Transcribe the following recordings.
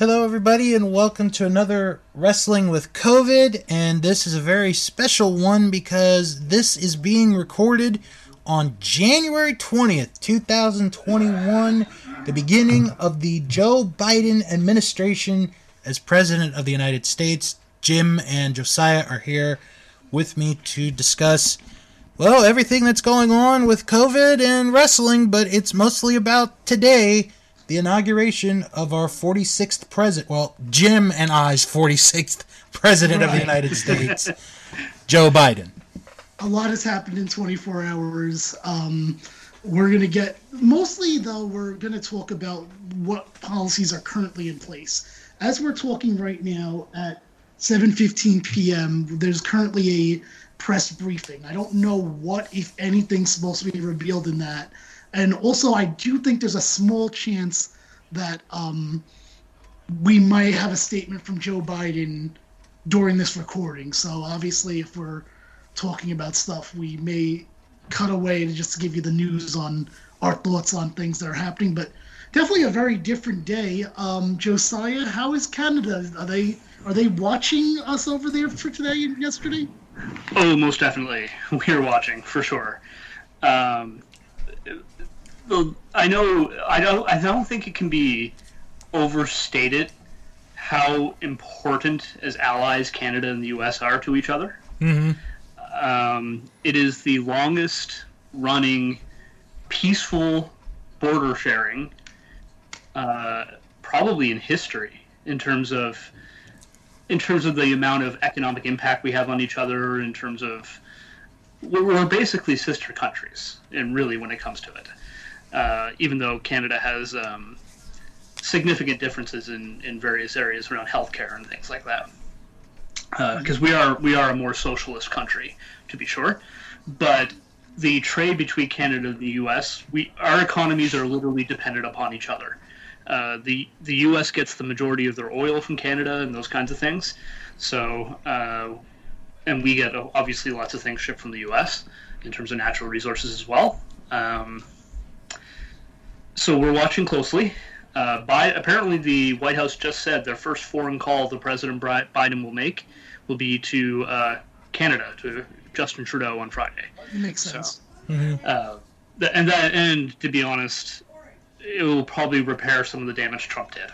Hello, everybody, and welcome to another Wrestling with COVID. And this is a very special one because this is being recorded on January 20th, 2021, the beginning of the Joe Biden administration as President of the United States. Jim and Josiah are here with me to discuss, well, everything that's going on with COVID and wrestling, but it's mostly about today the inauguration of our 46th president. Well, Jim and I's 46th president right. of the United States, Joe Biden. A lot has happened in 24 hours. Um, we're going to get, mostly though, we're going to talk about what policies are currently in place. As we're talking right now at 7:15 p.m., there's currently a press briefing. I don't know what, if anything's supposed to be revealed in that and also I do think there's a small chance that um, we might have a statement from Joe Biden during this recording. So obviously, if we're talking about stuff, we may cut away to just give you the news on our thoughts on things that are happening. But definitely a very different day. Um, Josiah, how is Canada? Are they are they watching us over there for today and yesterday? Oh, most definitely. We're watching for sure. Um, well, I know I don't I don't think it can be overstated how important as allies Canada and the U.S. are to each other. Mm-hmm. Um, it is the longest running peaceful border sharing, uh, probably in history, in terms of in terms of the amount of economic impact we have on each other, in terms of we're basically sister countries, and really when it comes to it uh, even though Canada has um, significant differences in, in various areas around healthcare and things like that. Because uh, we are we are a more socialist country, to be sure, but the trade between Canada and the U.S. we our economies are literally dependent upon each other. Uh, the the U.S. gets the majority of their oil from Canada and those kinds of things, so uh, and we get obviously lots of things shipped from the U.S. in terms of natural resources as well. Um, so we're watching closely. Uh, by, apparently, the White House just said their first foreign call the President Biden will make will be to uh, Canada, to Justin Trudeau on Friday. Makes sense. So, mm-hmm. uh, and that, and to be honest, it will probably repair some of the damage Trump did.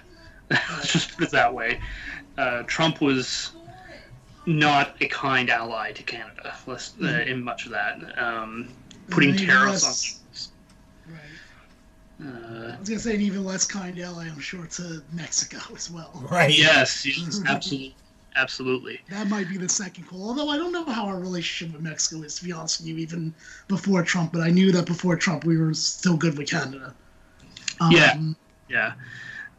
Let's just put it that way. Uh, Trump was not a kind ally to Canada, less, uh, mm-hmm. in much of that. Um, putting tariffs on uh, I was gonna say an even less kind ally, I'm sure, to Mexico as well. Right. Yes. yes absolutely. Absolutely. That might be the second call. Although I don't know how our relationship with Mexico is, to be honest with you, even before Trump. But I knew that before Trump, we were still good with Canada. Um, yeah. Yeah.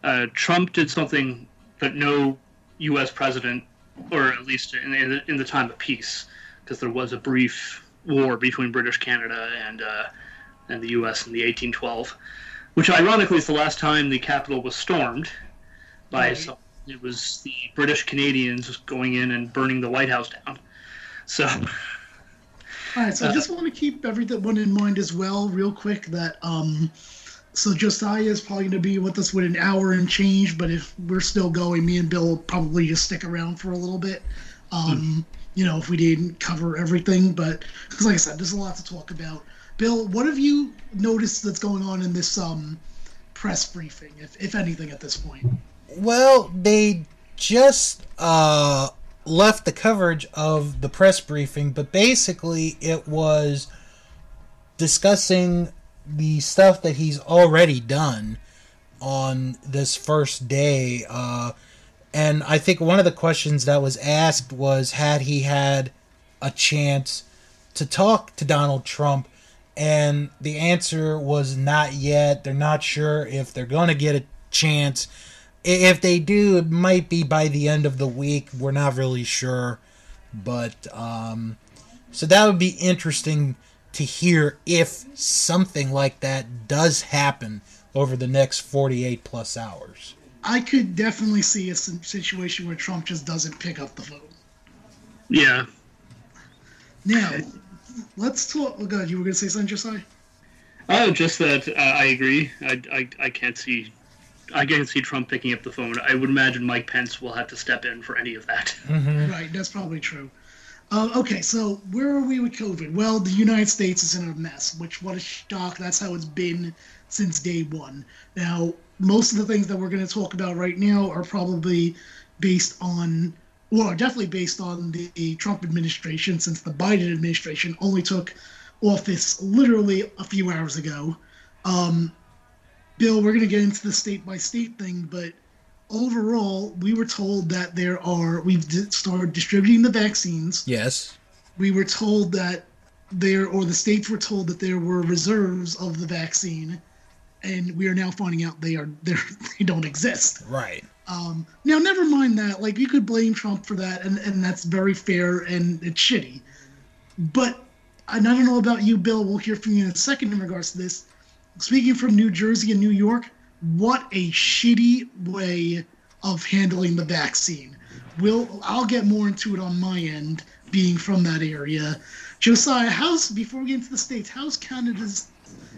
Uh, Trump did something that no U.S. president, or at least in, in, the, in the time of peace, because there was a brief war between British Canada and uh, and the U.S. in the 1812 which ironically is the last time the Capitol was stormed by right. some, it was the British Canadians going in and burning the White House down. So. All right, so uh, I just want to keep everyone in mind as well, real quick. That um, so Josiah is probably going to be with us with an hour and change, but if we're still going, me and Bill will probably just stick around for a little bit. Um, hmm. You know, if we didn't cover everything, but because like I said, there's a lot to talk about. Bill, what have you noticed that's going on in this um, press briefing, if, if anything, at this point? Well, they just uh, left the coverage of the press briefing, but basically it was discussing the stuff that he's already done on this first day. Uh, and I think one of the questions that was asked was had he had a chance to talk to Donald Trump and the answer was not yet. They're not sure if they're going to get a chance. If they do, it might be by the end of the week. We're not really sure. But, um, so that would be interesting to hear if something like that does happen over the next 48 plus hours. I could definitely see a situation where Trump just doesn't pick up the phone. Yeah. Now, let's talk. Oh God, you were going to say something, Josiah? Oh, just that uh, I agree. I, I, I can't see I can't see Trump picking up the phone. I would imagine Mike Pence will have to step in for any of that. Right, that's probably true. Uh, okay, so where are we with COVID? Well, the United States is in a mess, which what a shock. That's how it's been since day one. Now, most of the things that we're going to talk about right now are probably based on, well, definitely based on the Trump administration, since the Biden administration only took office literally a few hours ago. Um, Bill, we're going to get into the state by state thing, but overall, we were told that there are, we've started distributing the vaccines. Yes. We were told that there, or the states were told that there were reserves of the vaccine, and we are now finding out they're, they don't exist. Right. Um, now, never mind that. Like, you could blame Trump for that, and, and that's very fair and it's shitty. But, and I don't know about you, Bill. We'll hear from you in a second in regards to this. Speaking from New Jersey and New York, what a shitty way of handling the vaccine. We'll, I'll get more into it on my end, being from that area. Josiah, how's before we get into the states? How's Canada's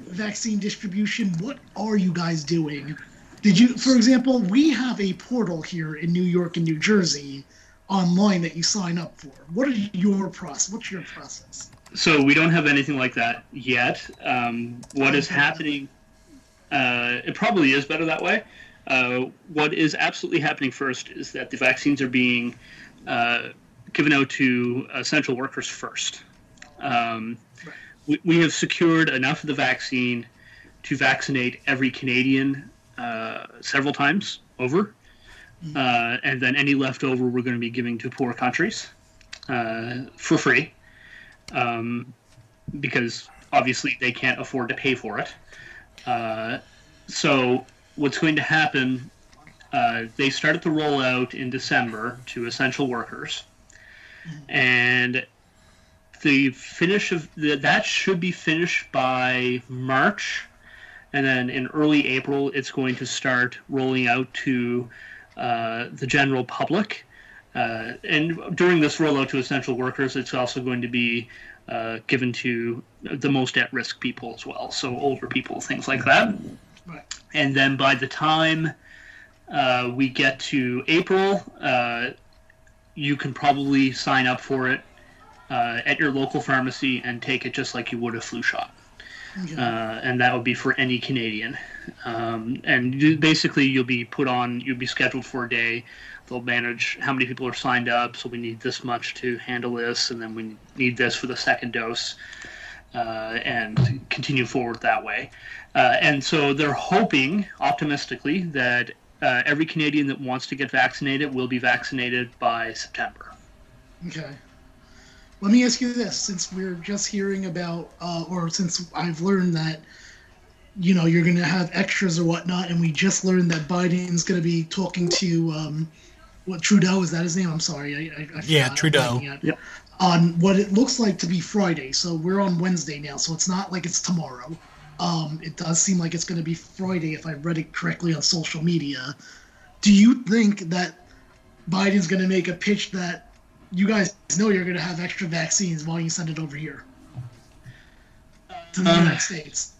vaccine distribution? What are you guys doing? Did you, for example, we have a portal here in New York and New Jersey online that you sign up for. What is your process? What's your process? So we don't have anything like that yet. Um, what is happening? Uh, it probably is better that way. Uh, what is absolutely happening first is that the vaccines are being uh, given out to essential workers first. Um, we, we have secured enough of the vaccine to vaccinate every Canadian uh, several times over. Uh, and then any leftover we're going to be giving to poor countries uh, for free um, because obviously they can't afford to pay for it. Uh, so what's going to happen? Uh, they started the rollout in December to essential workers, and the finish of the, that should be finished by March, and then in early April it's going to start rolling out to uh, the general public. Uh, and during this rollout to essential workers, it's also going to be uh, given to the most at risk people as well, so older people, things like that. Right. And then by the time uh, we get to April, uh, you can probably sign up for it uh, at your local pharmacy and take it just like you would a flu shot. Uh, and that would be for any Canadian. Um, and basically, you'll be put on, you'll be scheduled for a day. They'll manage how many people are signed up. So we need this much to handle this, and then we need this for the second dose, uh, and continue forward that way. Uh, and so they're hoping, optimistically, that uh, every Canadian that wants to get vaccinated will be vaccinated by September. Okay. Let me ask you this: since we're just hearing about, uh, or since I've learned that, you know, you're going to have extras or whatnot, and we just learned that Biden's going to be talking to, um, what Trudeau is that his name? I'm sorry, I, I, I Yeah, Trudeau. blanking out. Yep. On what it looks like to be Friday, so we're on Wednesday now, so it's not like it's tomorrow. Um, it does seem like it's going to be Friday if I read it correctly on social media. Do you think that Biden's going to make a pitch that you guys know you're going to have extra vaccines while you send it over here to the Um, United States?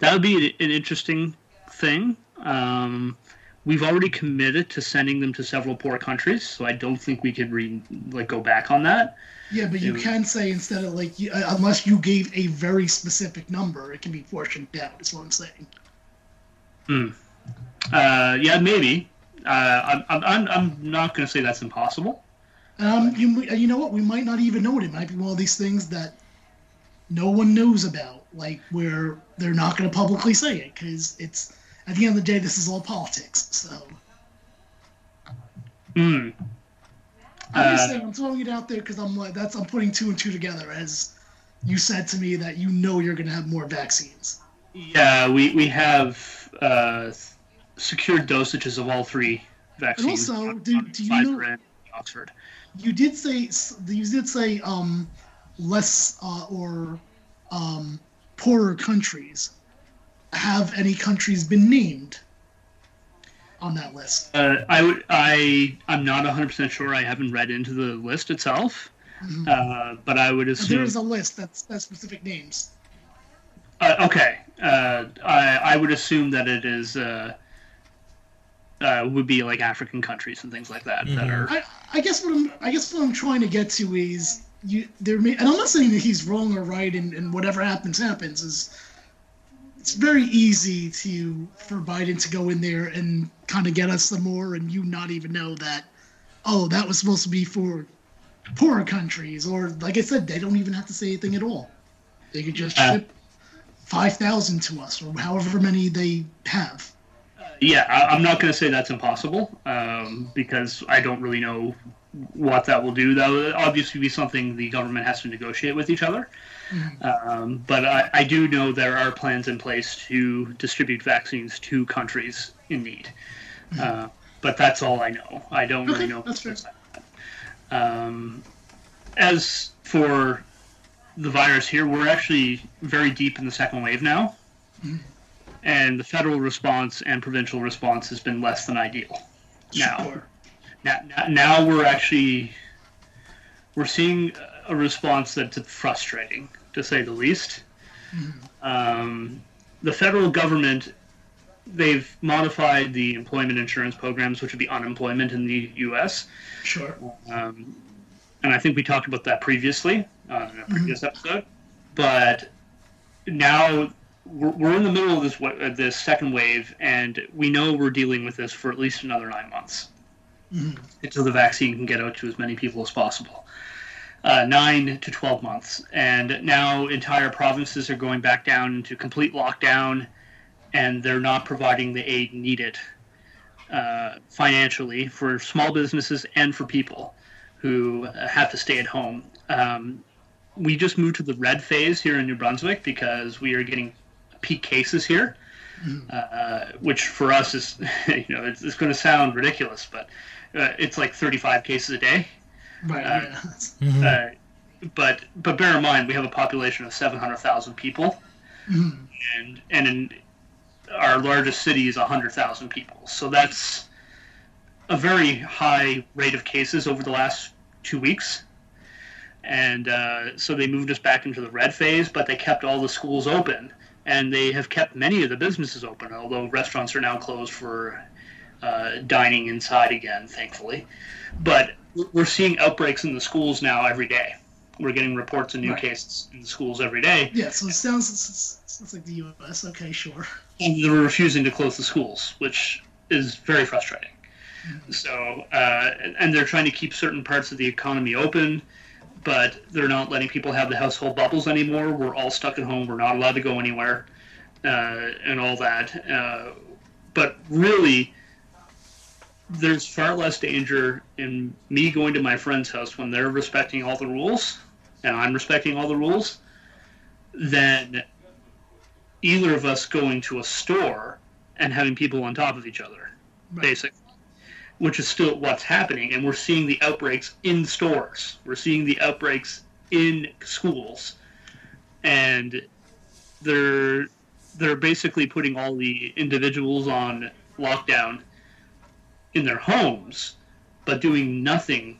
That would be an interesting thing. Um, we've already committed to sending them to several poor countries, so I don't think we could re- like go back on that. Yeah, but you yeah. can say instead of like, uh, unless you gave a very specific number, it can be portioned down. Is what I'm saying. Uh, yeah, maybe. Uh, I'm, I'm, I'm not going to say that's impossible. Um, you, you know what? We might not even know it. It might be one of these things that no one knows about, like where they're not going to publicly say it because it's at the end of the day, this is all politics. So Hmm. I'm just Uh, saying, I'm throwing it out there because I'm like, that's I'm putting two and two together as you said to me that you know you're going to have more vaccines. Yeah, we, we have uh, secured dosages of all three vaccines. And also, do- do you know- Oxford. You did say you did say um, less uh, or um, poorer countries. Have any countries been named on that list? Uh, I would. I. I'm not 100 percent sure. I haven't read into the list itself, Mhm. uh, but I would assume. There is a list that's that's specific names. Uh, okay. Uh, I, I would assume that it is uh, uh, would be like African countries and things like that that Mhm. are. I, I guess what I'm I guess what I'm trying to get to is you there may and I'm not saying that he's wrong or right and, and whatever happens happens is it's very easy to for Biden to go in there and kind of get us some more and you not even know that oh that was supposed to be for poorer countries or like I said they don't even have to say anything at all they could just Uh. ship five thousand to us or however many they have Yeah, I, I'm not going to say that's impossible um, because I don't really know what that will do. That will obviously be something the government has to negotiate with each other. Um, but I, I do know there are plans in place to distribute vaccines to countries in need. Uh, but that's all I know. I don't really know. that's fair. Um, as for the virus here, we're actually very deep in the second wave now. And the federal response and provincial response has been less than ideal. Now, Sure. now, now- we're actually we're seeing a response that's frustrating, to say the least. Um, the federal government they've modified the employment insurance programs, which would be unemployment in the U.S. sure Um, and I think we talked about that previously uh, in a previous episode. But now we're, we're in the middle of this uh, this second wave, and we know we're dealing with this for at least another nine months until the vaccine can get out to as many people as possible. Uh, nine to 12 months. And now entire provinces are going back down into complete lockdown, and they're not providing the aid needed uh, financially for small businesses and for people who have to stay at home. Um, we just moved to the red phase here in New Brunswick because we are getting peak cases here, uh, which for us is, you know, it's, it's going to sound ridiculous, but uh, it's like 35 cases a day. right Uh, yeah. Mhm. Uh, but but bear in mind we have a population of 700,000 people, Mhm. and and in our largest city is 100,000 people. So that's a very high rate of cases over the last two weeks. And uh, so they moved us back into the red phase, but they kept all the schools open, and they have kept many of the businesses open. Although restaurants are now closed for uh, dining inside again, thankfully. But we're seeing outbreaks in the schools now every day. We're getting reports of new Right. cases in the schools every day. Yeah, so it sounds sounds like the U.S. Okay, sure. and they're refusing to close the schools, which is very frustrating. So, uh, and they're trying to keep certain parts of the economy open, but they're not letting people have the household bubbles anymore. We're all stuck at home. We're not allowed to go anywhere, uh, and all that. Uh, but really, there's far less danger in me going to my friend's house when they're respecting all the rules, and I'm respecting all the rules, than either of us going to a store and having people on top of each other, Right. basically, which is still what's happening. And we're seeing the outbreaks in stores, we're seeing the outbreaks in schools, and they're they're basically putting all the individuals on lockdown in their homes, but doing nothing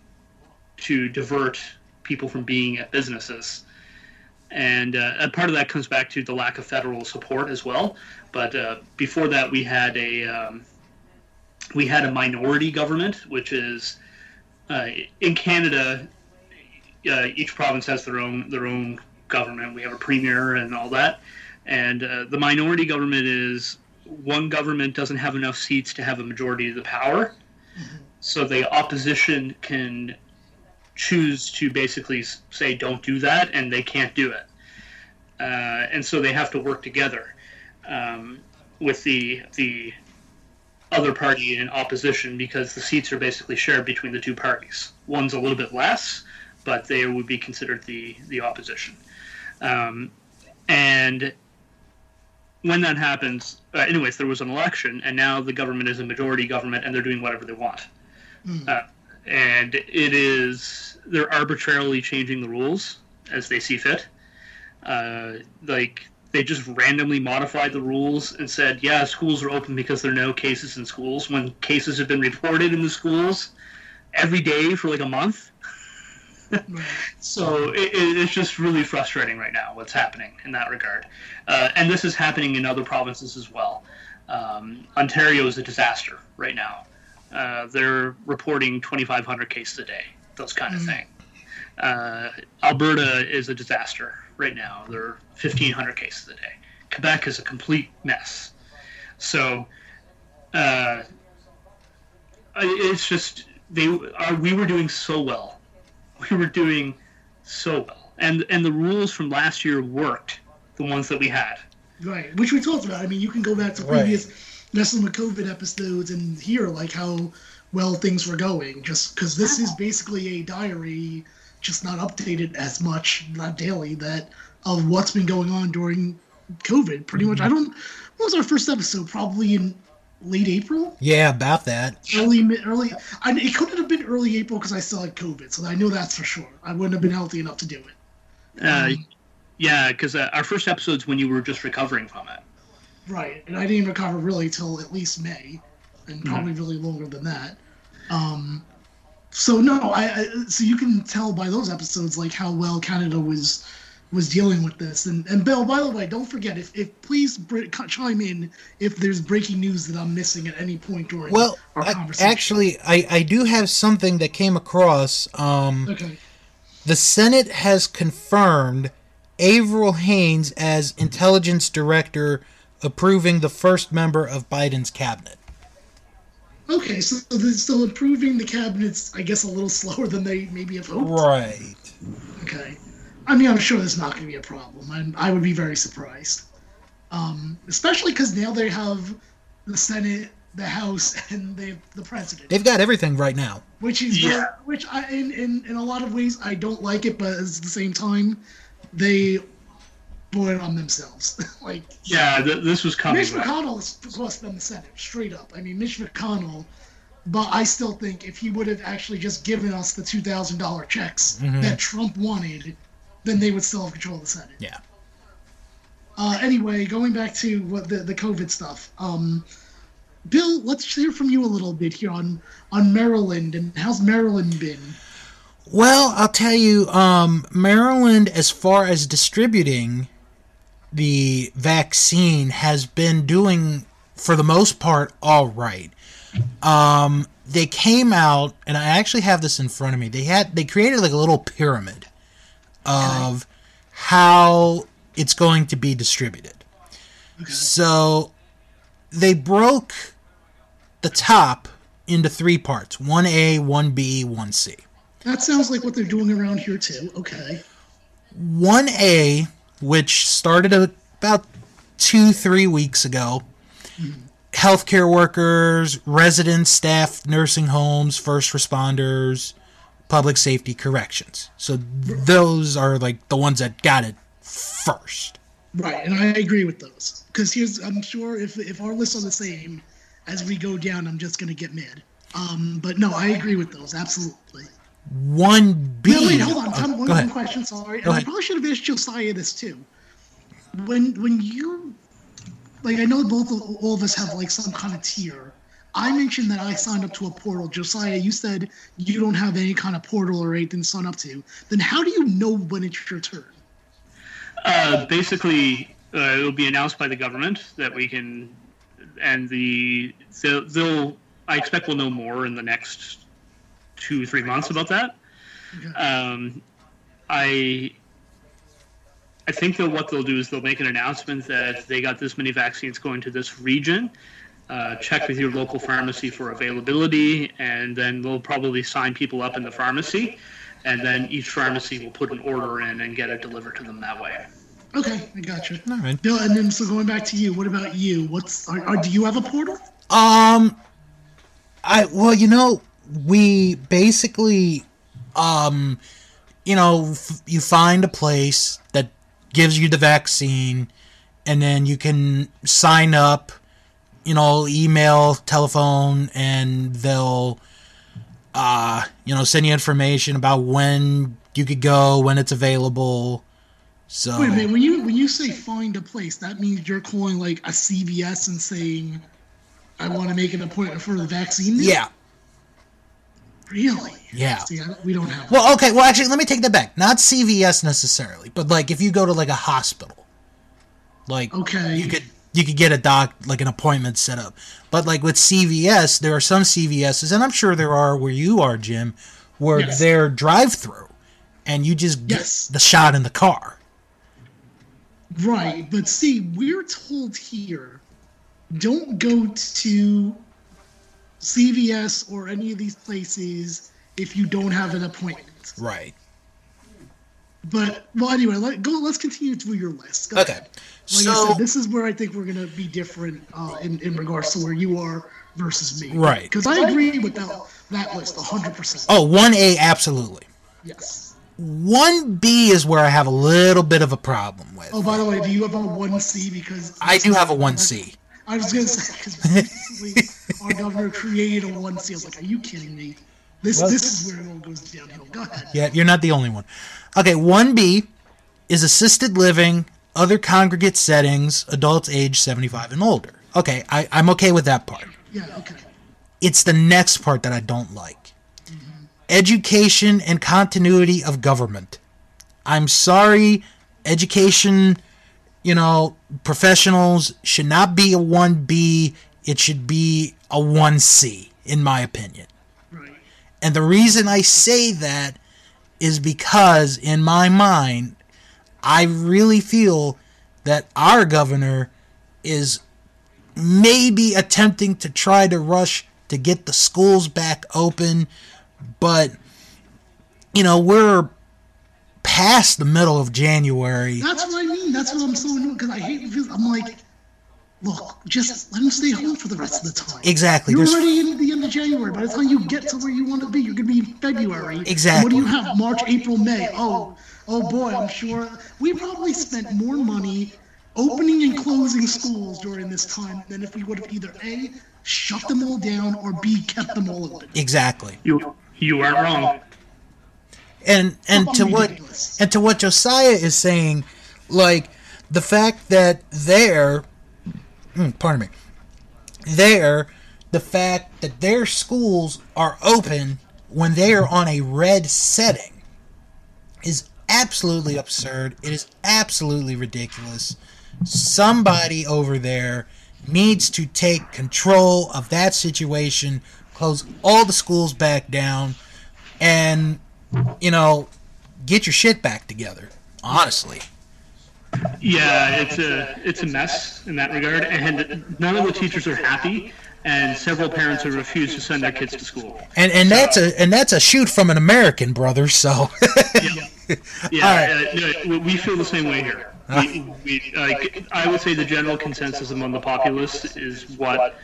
to divert people from being at businesses and, uh, part of that comes back to the lack of federal support as well. But uh, before that, we had a um, we had a minority government, which is uh, in Canada. Uh, each province has their own their own government. We have a premier and all that, and uh, the minority government is one government doesn't have enough seats to have a majority of the power, so the opposition can choose to basically say don't do that and they can't do it uh, and so they have to work together um, with the the other party in opposition because the seats are basically shared between the two parties. One's a little bit less but they would be considered the the opposition. Um, and when that happens uh, anyways there was an election and now the government is a majority government and they're doing whatever they want. Uh, and it is they're arbitrarily changing the rules as they see fit. Uh, like they just randomly modified the rules and said, "Yeah, schools are open because there are no cases in schools." When cases have been reported in the schools every day for like a month. So it, it, it's just really frustrating right now what's happening in that regard, uh, and this is happening in other provinces as well. Um, Ontario is a disaster right now. Uh, they're reporting 2,500 cases a day, those kind of thing. Uh, Alberta is a disaster right now. They're 1,500 cases a day. Quebec is a complete mess. So uh, it's just they are. We were doing so well. We were doing so well, and and the rules from last year worked. The ones that we had. Right, which we talked about. I mean, you can go back to Right. previous Wrestling with COVID episodes and hear like how well things were going. Just because this is basically a diary, just not updated as much, not daily, that of what's been going on during COVID. Pretty much. I don't. What was our first episode? Probably in late April, Yeah, about that. early early. I, it couldn't have been early April because I still had COVID, so I know that's for sure. I wouldn't have been healthy enough to do it. Uh, Um, yeah, because uh, our first episode's when you were just recovering from it. Right, and I didn't recover really till at least May, and probably really longer than that. Um, so no, I, I so you can tell by those episodes like how well Canada was was dealing with this. And and Bill, by the way, don't forget if if please br- chime in if there's breaking news that I'm missing at any point during Well, our I, conversation. actually, I, I do have something that came across. Um, okay, the Senate has confirmed Avril Haines as intelligence director, approving the first member of Biden's cabinet. Okay, so they're still improving the cabinets. I guess a little slower than they maybe have hoped. Right. Okay. I mean, I'm sure that's not going to be a problem. and I would be very surprised. Um, especially because now they have the Senate, the House, and they have the President, They've got everything right now. which is Yeah. which I, in, in in a lot of ways I don't like it, but at the same time, they brought it on themselves. like Yeah, th- this was coming. Mitch right? McConnell cost them the Senate straight up. I mean, Mitch McConnell. But I still think if he would have actually just given us the two thousand dollar checks that Trump wanted, then they would still have control of the Senate. Yeah. Uh, anyway, going back to what the the COVID stuff. Um, Bill, let's hear from you a little bit here on on Maryland and how's Maryland been? Well, I'll tell you, um, Maryland, as far as distributing the vaccine, has been doing, for the most part, all right. Um, they came out, and I actually have this in front of me. They had they created like a little pyramid of how it's going to be distributed. So they broke the top into three parts: one A, one B, one C. That sounds like what they're doing around here too. Okay. 1A, which started about two, three weeks ago. Healthcare workers, residents, staff, nursing homes, first responders, public safety corrections. So those are like the ones that got it first. Right, and I agree with those. Because here's, I'm sure if if our lists are the same, as we go down, I'm just gonna get mad. Um, but no, I agree with those absolutely. 1B. No, wait, hold on. Oh, Time, one, go one ahead. question. Sorry, and Go I probably should have asked Josiah this too. When when you like, I know both of, all of us have like some kind of tier. I mentioned that I signed up to a portal. Josiah, you said you don't have any kind of portal or anything to sign up to. Then how do you know when it's your turn? Uh, basically, uh, it'll be announced by the government that we can, and the they'll, they'll I expect we'll know more in the next two three months about that. Um, I I think that what they'll do is they'll make an announcement that they got this many vaccines going to this region. Uh, check with your local pharmacy for availability, and then they'll probably sign people up in the pharmacy, and then each pharmacy will put an order in and get it delivered to them that way. Okay, I got you. All right. Bill, and then so going back to you, what about you? What's are, are, do you have a portal? Um, I well, you know, we basically, um, you know, f- you find a place that gives you the vaccine, and then you can sign up. You know, email, telephone, and they'll, uh, you know, send you information about when you could go, when it's available. So Wait a minute. When you when you say find a place, that means you're calling like a CVS and saying, "I want to make an appointment for the vaccine." yeah, Really? Yeah. See, I, we don't have. Well, okay. Well, actually, let me take that back. Not CVS necessarily, but like if you go to like a hospital, like Okay. you could you could get a doc like an appointment set up. But like with CVS, there are some CVSs, and I'm sure there are where you are, Jim, where Yes. they're drive-through, and you just get Yes. the shot in the car. Right, but see, we're told here don't go to CVS or any of these places if you don't have an appointment. Right. But well, anyway, let go. Let's continue through your list. Go Okay. ahead. Like so I said, this is where I think we're gonna be different uh, in in regards to where you are versus me. Right. Because I agree with that that list hundred percent. oh, 1A absolutely. Yes. 1B is where I have a little bit of a problem with. Oh, by the way, do you have a one C? Because I do have a 1C. I was gonna say because our governor created a one seal. like, are you kidding me? This Well- this is where it all goes downhill. Go ahead. Yeah, you're not the only one. Okay, 1B is assisted living, other congregate settings, adults age 75 and older. Okay, I, I'm okay with that part. Yeah. Okay. It's the next part that I don't like education and continuity of government. I'm sorry, education, you know, professionals should not be a 1B, it should be a 1C, in my opinion. Right. And the reason I say that is because, in my mind, I really feel that our governor is maybe attempting to try to rush to get the schools back open, but, you know, we're past the middle of January. That's what I mean. That's what I'm so annoyed because I hate. Because I'm like, look, just let him stay home for the rest of the time. Exactly. You're There's already in the end of January. By the time you get to where you want to be, you're going to be in February. Exactly. What do you have? March, April, May. Oh, oh boy, I'm sure we probably spent more money opening and closing schools during this time than if we would have either a shut them all down or b kept them all open. exactly. You you aren't wrong. And and to what and to what Josiah is saying, like the fact that there, mm, pardon me, there, the fact that their schools are open when they are on a red setting is absolutely absurd. It is absolutely ridiculous. Somebody over there needs to take control of that situation, close all the schools back down, and you know, get your shit back together. Honestly. Yeah, it's a it's a mess in that regard, and none of the teachers are happy, and several parents have refused to send their kids to school. And and that's a and that's a shoot from an American brother, so Yeah, All right. uh, no, we- feel the same way here. We, we, like, I would say the general consensus among the populace is what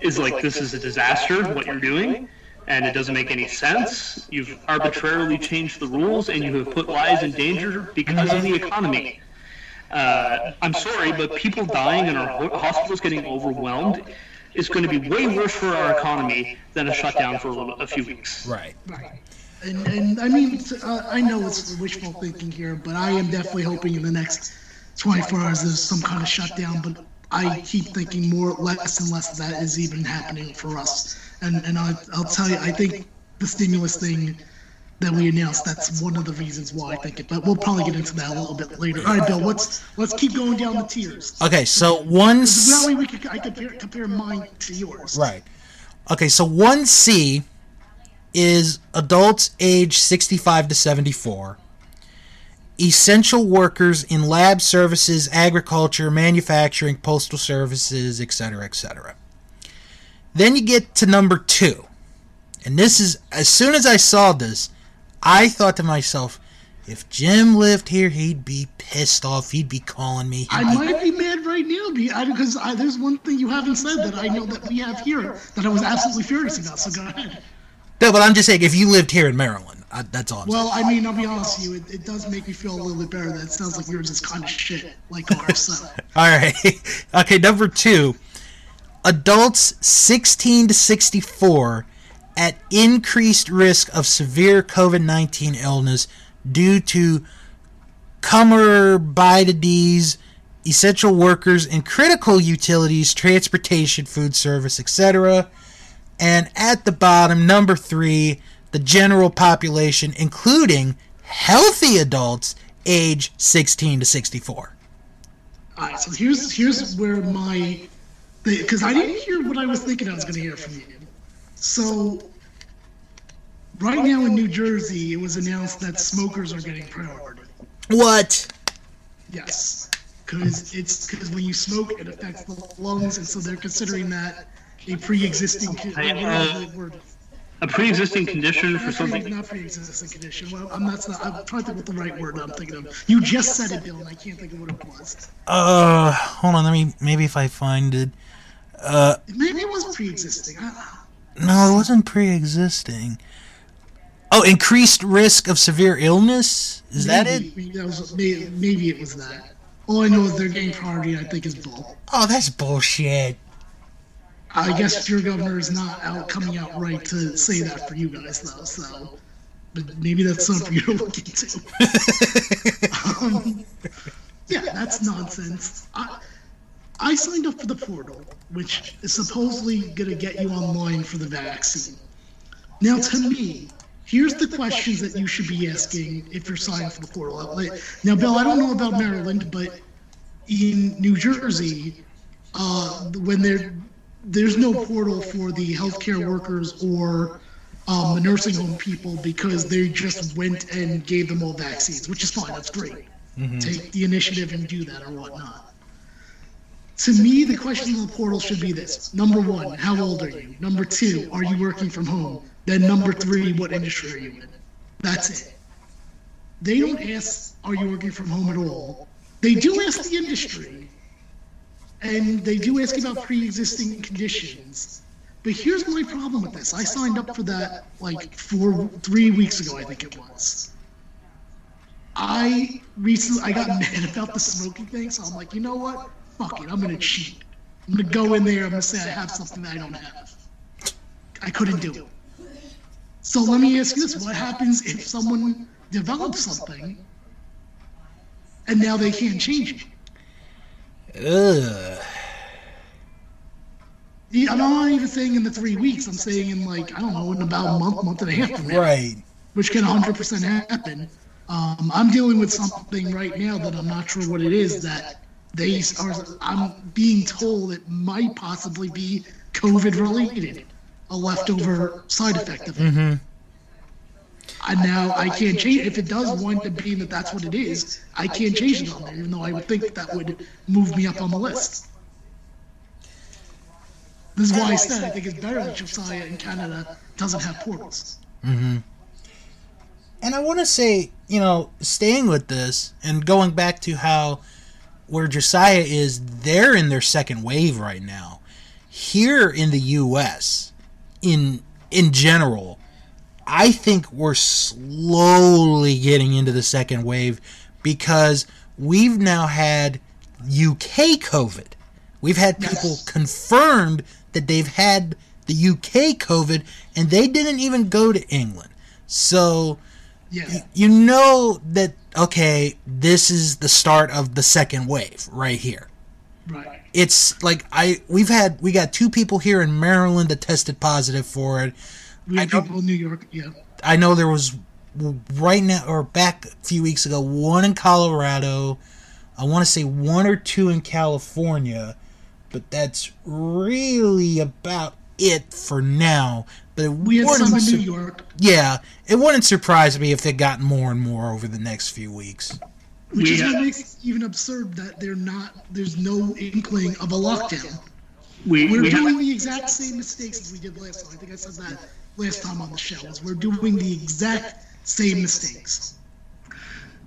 is like this is a disaster what you're doing, and it doesn't make any sense. You've arbitrarily changed the rules, and you have put lives in danger because of the economy. Uh, I'm sorry, but people dying and our hospitals getting overwhelmed is going to be way worse for our economy than a shutdown for a, little, a few weeks. right. Right. And, and I mean, uh, I know it's wishful thinking here, but I am definitely hoping in the next 24 hours there's some kind of shutdown. But I keep thinking more, less and less of that is even happening for us. And and I, I'll tell you, I think the stimulus thing that we announced, that's one of the reasons why I think it. But we'll probably get into that a little bit later. All right, Bill, let's let's keep going down the tiers. Okay, so one That way we could I compare compare mine to yours. right. Okay, so one C is adults age 65 to 74. Essential workers in lab services, agriculture, manufacturing, postal services, etc., etc. Then you get to number 2. And this is as soon as I saw this, I thought to myself, if Jim lived here, he'd be pissed off. He'd be calling me. I might be mad right now because I, there's one thing you haven't said that I know that we have here that I was absolutely furious about. So go ahead. No, but I'm just saying, if you lived here in Maryland, I, that's all I'm Well, I mean, I'll be honest with you. It, it does make me feel a little bit better that it sounds like yours is kind of shit, like ours. So. All right. okay, number two. Adults 16 to 64 at increased risk of severe COVID 19 illness due to comorbidities, essential workers in critical utilities, transportation, food service, etc. And at the bottom, number three, the general population, including healthy adults age 16 to 64. All right, so here's here's where my because I didn't hear what I was thinking I was going to hear from you. So right now in New Jersey, it was announced that smokers are getting priority. What? Yes, because it's because when you smoke, it affects the lungs, and so they're considering that a pre-existing. con- I, uh, is the word? A pre-existing condition for Not something. Not pre-existing condition. Well, I'm not. I'm trying to think what the right word I'm thinking of. You just said it, Bill, and I can't think of what it was. Uh, hold on. Let me maybe if I find it. Uh, Maybe it was pre-existing. No, it wasn't pre-existing. Oh, increased risk of severe illness. Is that it? maybe, That was, maybe, maybe it was that. All I know is they're getting priority. I think is bull. Oh, that's bullshit. I guess your governor is not out coming out right to say that for you guys though. So, but maybe that's something you to look into. um, yeah, that's nonsense. I, I signed up for the portal, which is supposedly going to get you online for the vaccine. Now, to me, here's the questions that you should be asking if you're signing for the portal. Now, Bill, I don't know about Maryland, but in New Jersey, uh, when there there's no portal for the healthcare workers or um, the nursing home people because they just went and gave them all vaccines, which is fine. That's great. Take the initiative and do that or whatnot. To me, the question on the portal should be this: Number one, how old are you? Number two, are you working from home? Then number three, what industry are you in? That's it. They don't ask, are you working from home at all? They do ask the industry, and they do ask about pre-existing conditions. But here's my problem with this. I signed up for that like four, three weeks ago, I think it was. I recently I got mad about the smoking thing, so I'm like, you know what? Fuck it, I'm gonna cheat. I'm gonna go in there. I'm gonna say I have something that I don't have. I couldn't do it. So let me ask you this: What happens if someone develops something and now they can't change it? Ugh. I'm not even saying in the three weeks. I'm saying in like I don't know, in about a month, month and a half from now, Right. which can 100% happen. Um, I'm dealing with something right now that I'm not sure what it is that they are. I'm being told it might possibly be COVID related, a leftover side effect of it. Mm-hmm. And now I can't change if it does wind up being that that's what it is. I can't change it on there, even though I would think that, that would move me up on the list. This is why I said I think it's better that Josiah in Canada doesn't have portals. Mm-hmm. And I want to say, you know, staying with this and going back to how where Josiah is, they're in their second wave right now. Here in the U.S., in in general, I think we're slowly getting into the second wave because we've now had UK COVID. We've had people Yes. confirmed that they've had the UK COVID and they didn't even go to England. So Yeah. you know that okay, this is the start of the second wave right here. Right. It's like I we've had we got two people here in Maryland that tested positive for it. We have I know- people in New York. Yeah. I know there was right now or back a few weeks ago one in Colorado. I want to say one or two in California, but that's really about it for now. But it We had wouldn't some in New York, Yeah, it wouldn't surprise me if it got more and more over the next few weeks. which We is what have- makes it even absurd that they're not. There's no inkling of a lockdown. We, We're we have, doing the exact same mistakes as we did last time. I think I said that last time on the show. Is we're doing the exact same mistakes.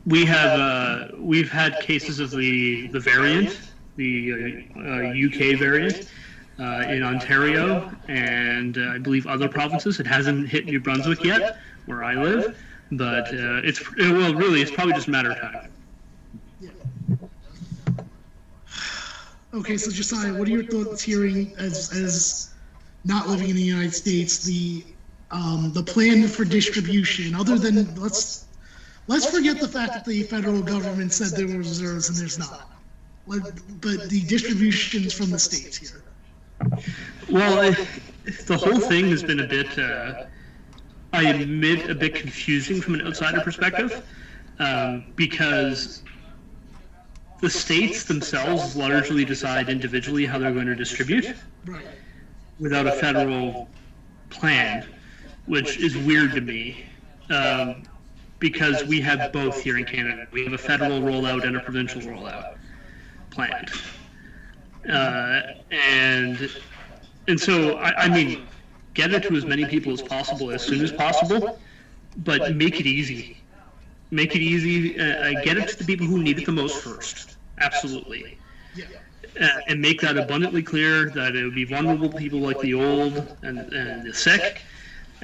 we have uh, we've had cases of the the variant, the uh, uh, UK variant, uh, in Ontario and uh, I believe other provinces. It hasn't hit New Brunswick yet, where I live, but uh, it's it, well, really, it's probably just a matter of time. Okay, so Josiah, what are your thoughts hearing as as not living in the United States the um, the plan for distribution? Other than let's let's forget the fact that the federal government said there were reserves and there's not. But the distributions from the states here. Well, it, the whole thing has been a bit, uh, I admit, a bit confusing from an outsider perspective, um, because the states themselves largely decide individually how they're going to distribute without a federal plan, which is weird to me. Um, because we have both here in Canada. We have a federal rollout and a provincial rollout planned. Uh, and and so I, I mean, get it to as many people as possible as soon as possible, but make it easy. Make it easy. Uh, uh, get it to the people who need it the most first. Absolutely. Uh, and make that abundantly clear that it would be vulnerable people like the old and, and the sick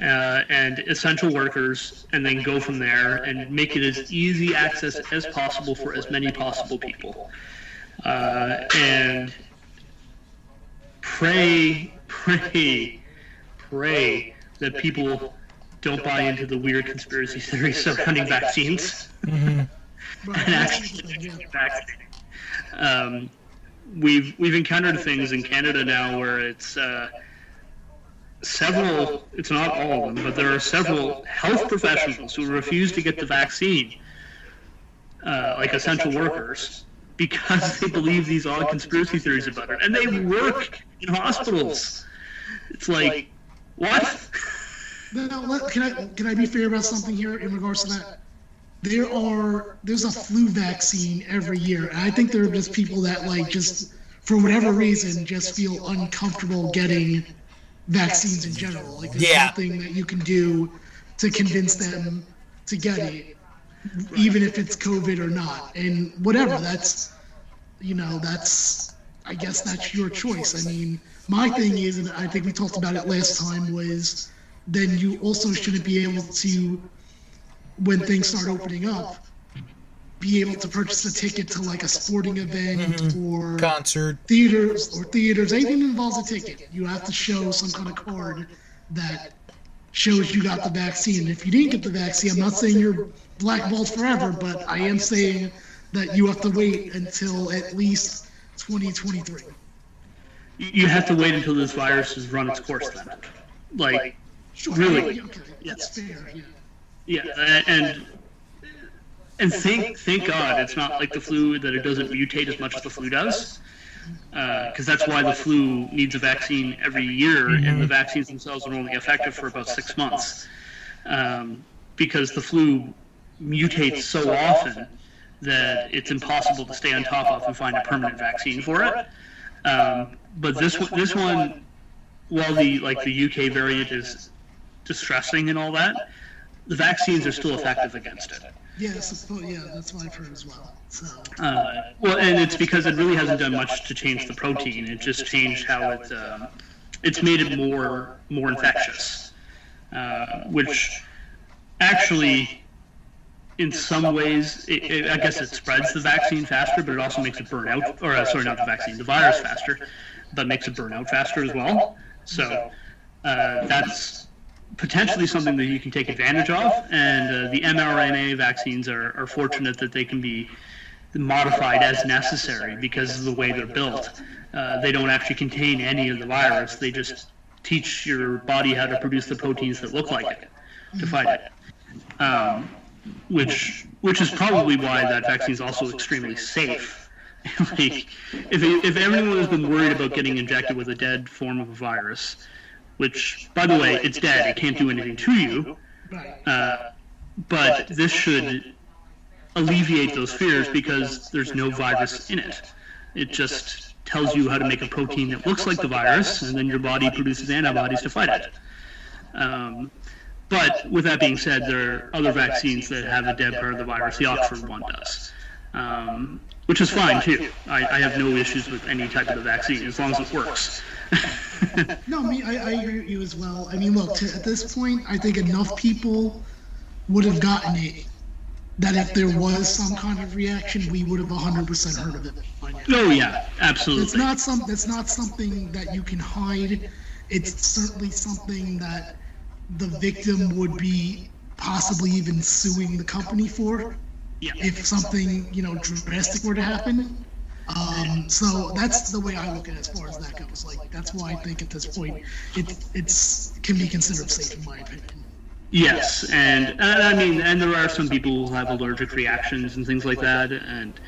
uh, and essential workers, and then go from there and make it as easy access as possible for as many possible people. Uh, and pray, pray, pray that people don't buy into the weird conspiracy theories surrounding vaccines Right. and actually vaccinated. Um, we've we've encountered things in Canada now where it's uh, several. It's not all of them, but there are several health professionals who refuse to get the vaccine, uh, like essential workers, because they believe these odd conspiracy theories about it, and they work in hospitals. It's like what? Now, let, can I can I be fair about something here in regards to that? There are there's a flu vaccine every year, and I think there are just people that like just for whatever reason just feel uncomfortable getting vaccines in general. Like there's Yeah. nothing that you can do to convince them to get it, even if it's COVID or not. And whatever, that's you know that's I guess that's your choice. I mean, my thing is, and I think we talked about it last time, was then you also shouldn't be able to, when things start opening up, be able to purchase a ticket to like a sporting event or Concert. theaters or theaters, anything that involves a ticket. You have to show some kind of card that shows you got the vaccine. If you didn't get the vaccine, I'm not saying you're blackballed forever, but I am saying that you have to wait until at least 2023. You have to wait until this virus has run its course. Then, like Sure. Really? Okay, that's fair. Yeah. Yeah, and and thank thank God it's not like the flu that it doesn't mutate as much as the flu does, because that's why the flu needs a vaccine every year, and the vaccines themselves are only effective for about six months, um, because the flu mutates so often that it's impossible to stay on top of and find a permanent vaccine for it. Um, but this one- this one, while the like the UK variant is distressing and all that, the vaccines are still effective against it. Yeah, suppose, yeah, that's what I've heard as well. So, Uh, well, and it's because it really hasn't done much to change the protein. It just changed how it, um, it's made it more more infectious, uh, which actually, in some ways, it, it, I guess it spreads the vaccine faster, but it also makes it burn out, or uh, sorry, not the vaccine, the virus faster, but makes it burn out faster as well. So uh, that's potentially something that you can take advantage of. And uh, the mRNA vaccines are, are fortunate that they can be modified as necessary because of the way they're built. Uh, they don't actually contain any of the virus. They just teach your body how to produce the proteins that look like it to fight it. Um, which which is probably why that vaccine is also extremely safe. like, if if everyone has been worried about getting injected with a dead form of a virus, which by the way, it's dead, it can't do anything to you. Uh, but this should alleviate those fears because there's no virus in it. It just tells you how to make a protein that looks like the virus, and then your body produces antibodies to fight it. Um, but with that being said, there are other vaccines that have a dead part of the virus. The Oxford one does, um, which is fine too. I, I have no issues with any type of the vaccine as long as it works. No, me, I, I agree with you as well. I mean, look, to, at this point, I think enough people would have gotten it that if there was some kind of reaction, we would have 100% heard of it oh yeah, absolutely. It's not some. That's not something that you can hide. It's certainly something that the victim would be possibly even suing the company for Yeah. if something you know drastic were to happen. Um, so that's the way I look at it as far as that goes. Like that's why I think at this point it it's can be considered safe in my opinion. Yes, and uh, I mean, and there are some people who have allergic reactions and things like that, and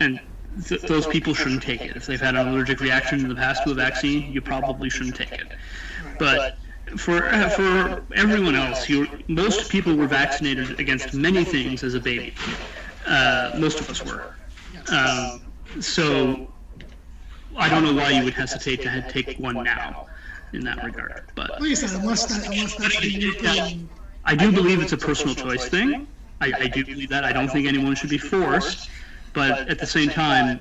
and th- those people shouldn't take it. If they've had an allergic reaction in the past to a vaccine, you probably shouldn't take it. But for uh, for everyone else, you most people were vaccinated against many things as a baby. Uh, most of us were. Um, so I don't know why you would hesitate to take one now in that regard. But Like I said, unless that, unless that's the. I do believe it's a personal choice thing. I, I do believe that. I don't think anyone should be forced. But at the same time,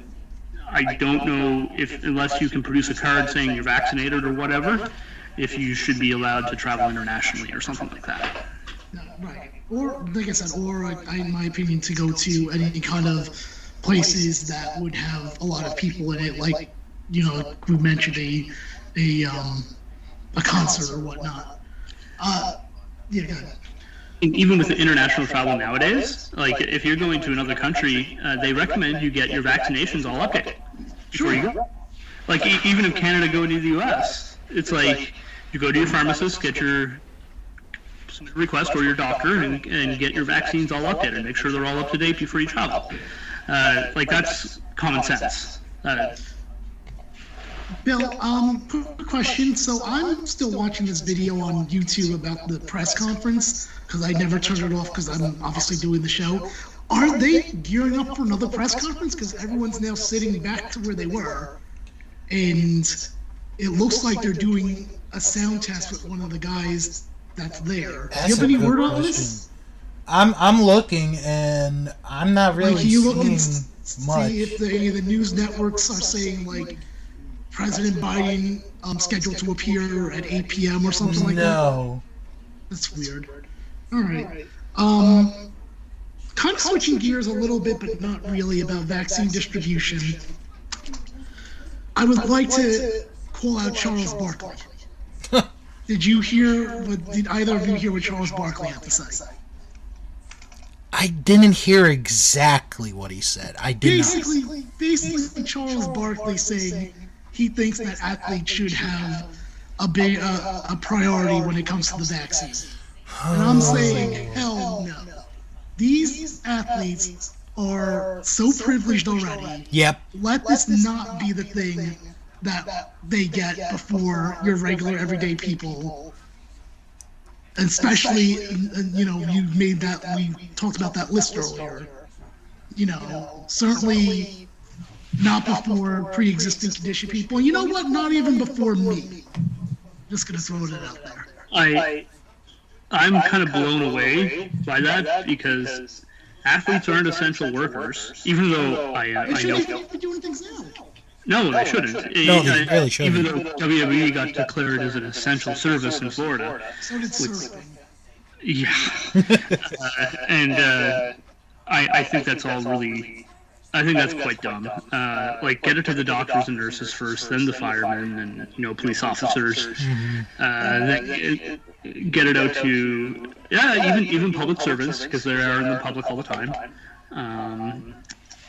I don't know if, unless you can produce a card saying you're vaccinated or whatever, if you should be allowed to travel internationally or something like that. No, right. Or, like I said, or, I, in my opinion, to go to any kind of places that would have a lot of people in it, like, you know, we mentioned a, a, um, a concert or whatnot. Uh, yeah, go ahead. Even with the international travel nowadays, like if you're going to another country, uh, they recommend you get your vaccinations all updated before you go. Like even if Canada go to the U.S., it's like you go to your pharmacist, get your request or your doctor, and, and get your vaccines all updated. Make sure they're all up to date before you travel. Uh, like that's common sense. Uh, Bill, um, quick question. So I'm still watching this video on YouTube about the press conference because I never turned it off because I'm obviously doing the show. Are they gearing up for another press conference? Because everyone's now sitting back to where they were, and it looks like they're doing a sound test with one of the guys that's there. Do you That's have any word on this? I'm I'm looking and I'm not really Like, can you look seeing and much. see if the, any of the news networks are saying like President Biden um, scheduled to appear at 8 p.m. or something like that? no. That's weird. All right. Um, kind of switching gears a little bit, but not really about vaccine distribution. I would like to call out Charles Barkley. Did you hear? What, did either of you hear what Charles Barkley had to say? I didn't hear exactly what he said. I did not. Basically, basically, Charles Barkley saying he thinks that athletes should have a big uh, a priority when it comes to the vaccine. And I'm saying, hell no. These athletes are so privileged already. Yep. Let this not be the thing that they get before your regular everyday people. Especially, you know, you made that, we talked about that list earlier. You know, certainly not before pre existing condition people. You know what? Not even before me. Just gonna throw it out there. I I'm kind of blown away by that because athletes aren't essential workers, even though I, I know. be doing things now. No, they shouldn't. No, they Uh, really shouldn't. Even though WWE got declared as an essential service in Florida. So did surfing. Yeah. uh, and uh, I, I think that's all really. I think that's quite dumb. Uh, like, get it to the doctors and nurses first, then the firemen and you know police officers. Uh, then get- get it out to yeah, even even public servants because they are in the public all the time. Um,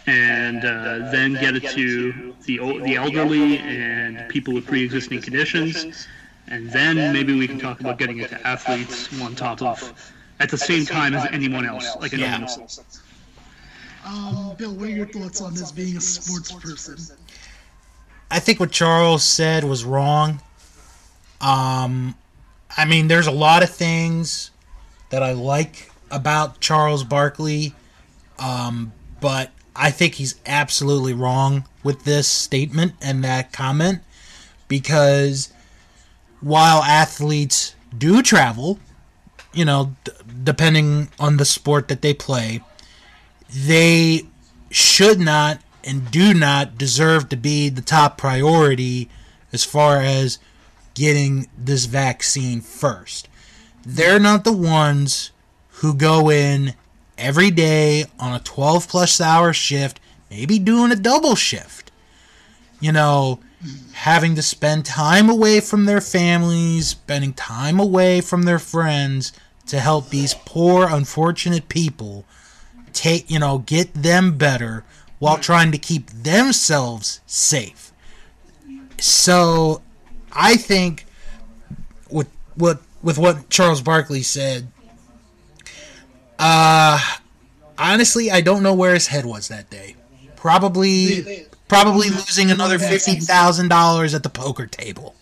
and uh, then get it to the o- the elderly and people with pre-existing conditions, and then maybe we can talk about getting it to athletes on top of at the same time as anyone else, like anyone Yeah. else. Um, Bill, what are your thoughts on this being a sports person? I think what Charles said was wrong. Um, I mean, there's a lot of things that I like about Charles Barkley, um, but I think he's absolutely wrong with this statement and that comment because while athletes do travel, you know, d- depending on the sport that they play, they should not and do not deserve to be the top priority as far as getting this vaccine first. They're not the ones who go in every day on a 12 plus hour shift, maybe doing a double shift. You know, having to spend time away from their families, spending time away from their friends to help these poor, unfortunate people take you know get them better while trying to keep themselves safe so i think with what with what charles barkley said uh honestly i don't know where his head was that day Probably, They- probably losing another fifty thousand dollars at the poker table.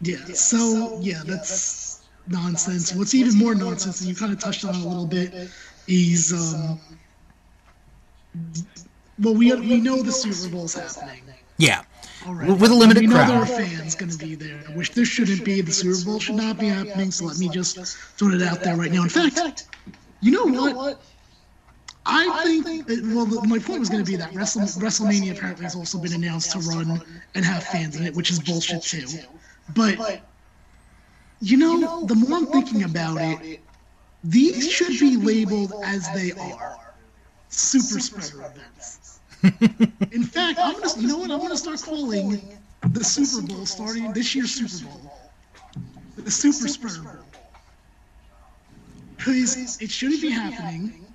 Yeah, so yeah, that's nonsense. What's even more nonsense, and you kind of touched on it a little bit, is um, well, we we know the Super Bowl Bowl's happening. Yeah, Already. with a limited we know crowd. there are fans going to be there, which there shouldn't be. The Super Bowl should not be happening. So let me just throw it out there right now. In fact, you know what? I think, that, well, the, my point was going to be that WrestleMania apparently has also been announced to run and have fans in it, which is bullshit too. But you know, the more I'm thinking about it, these should be labeled as they are super spreader events. In fact, I'm gonna, you know what? I'm gonna start calling the Super Bowl starting this year's Super Bowl the Super Spreader Bowl because it shouldn't be happening.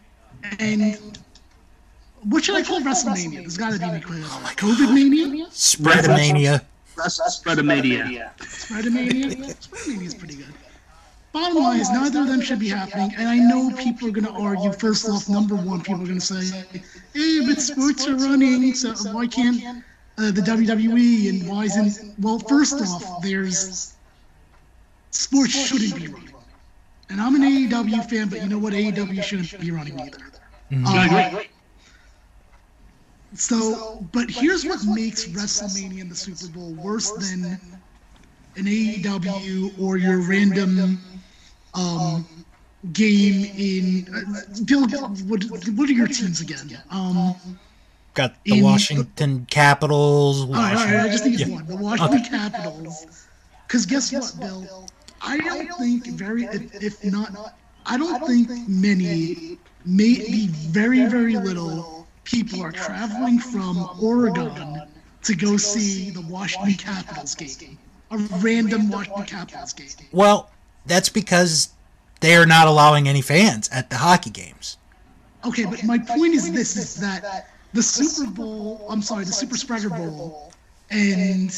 And what should I call WrestleMania? There's got to be an equivalent. Oh COVID mania, Spreadomania. Spreadomedia. Spreadomania. Spreadomania is pretty good. Bottom line is neither of them should be happening, and I know people are going to argue. First off, number one, people are going to say, "Hey, but sports are running, so why can't uh, the WWE and why isn't?" Well, first off, there's sports shouldn't be running, and I'm an AEW fan, but you know what? AEW shouldn't be running either. Um, so, but here's what makes WrestleMania and the Super Bowl worse than an AEW or your random um, game in. Uh, Bill, what, what are your teams again? Um, Got the In- Washington Capitals. all right, all right, I just think it's Yeah. one. The Washington Capitals. Because guess what, Bill? I don't think very, if, if not, I don't think many, maybe very, very little people are traveling from Oregon to go see the Washington Capitals game. A random Washington Capitals game. Well, that's because they are not allowing any fans at the hockey games. Okay, but my point is this: is that the Super Bowl? I'm sorry, the Super Spreader Bowl, and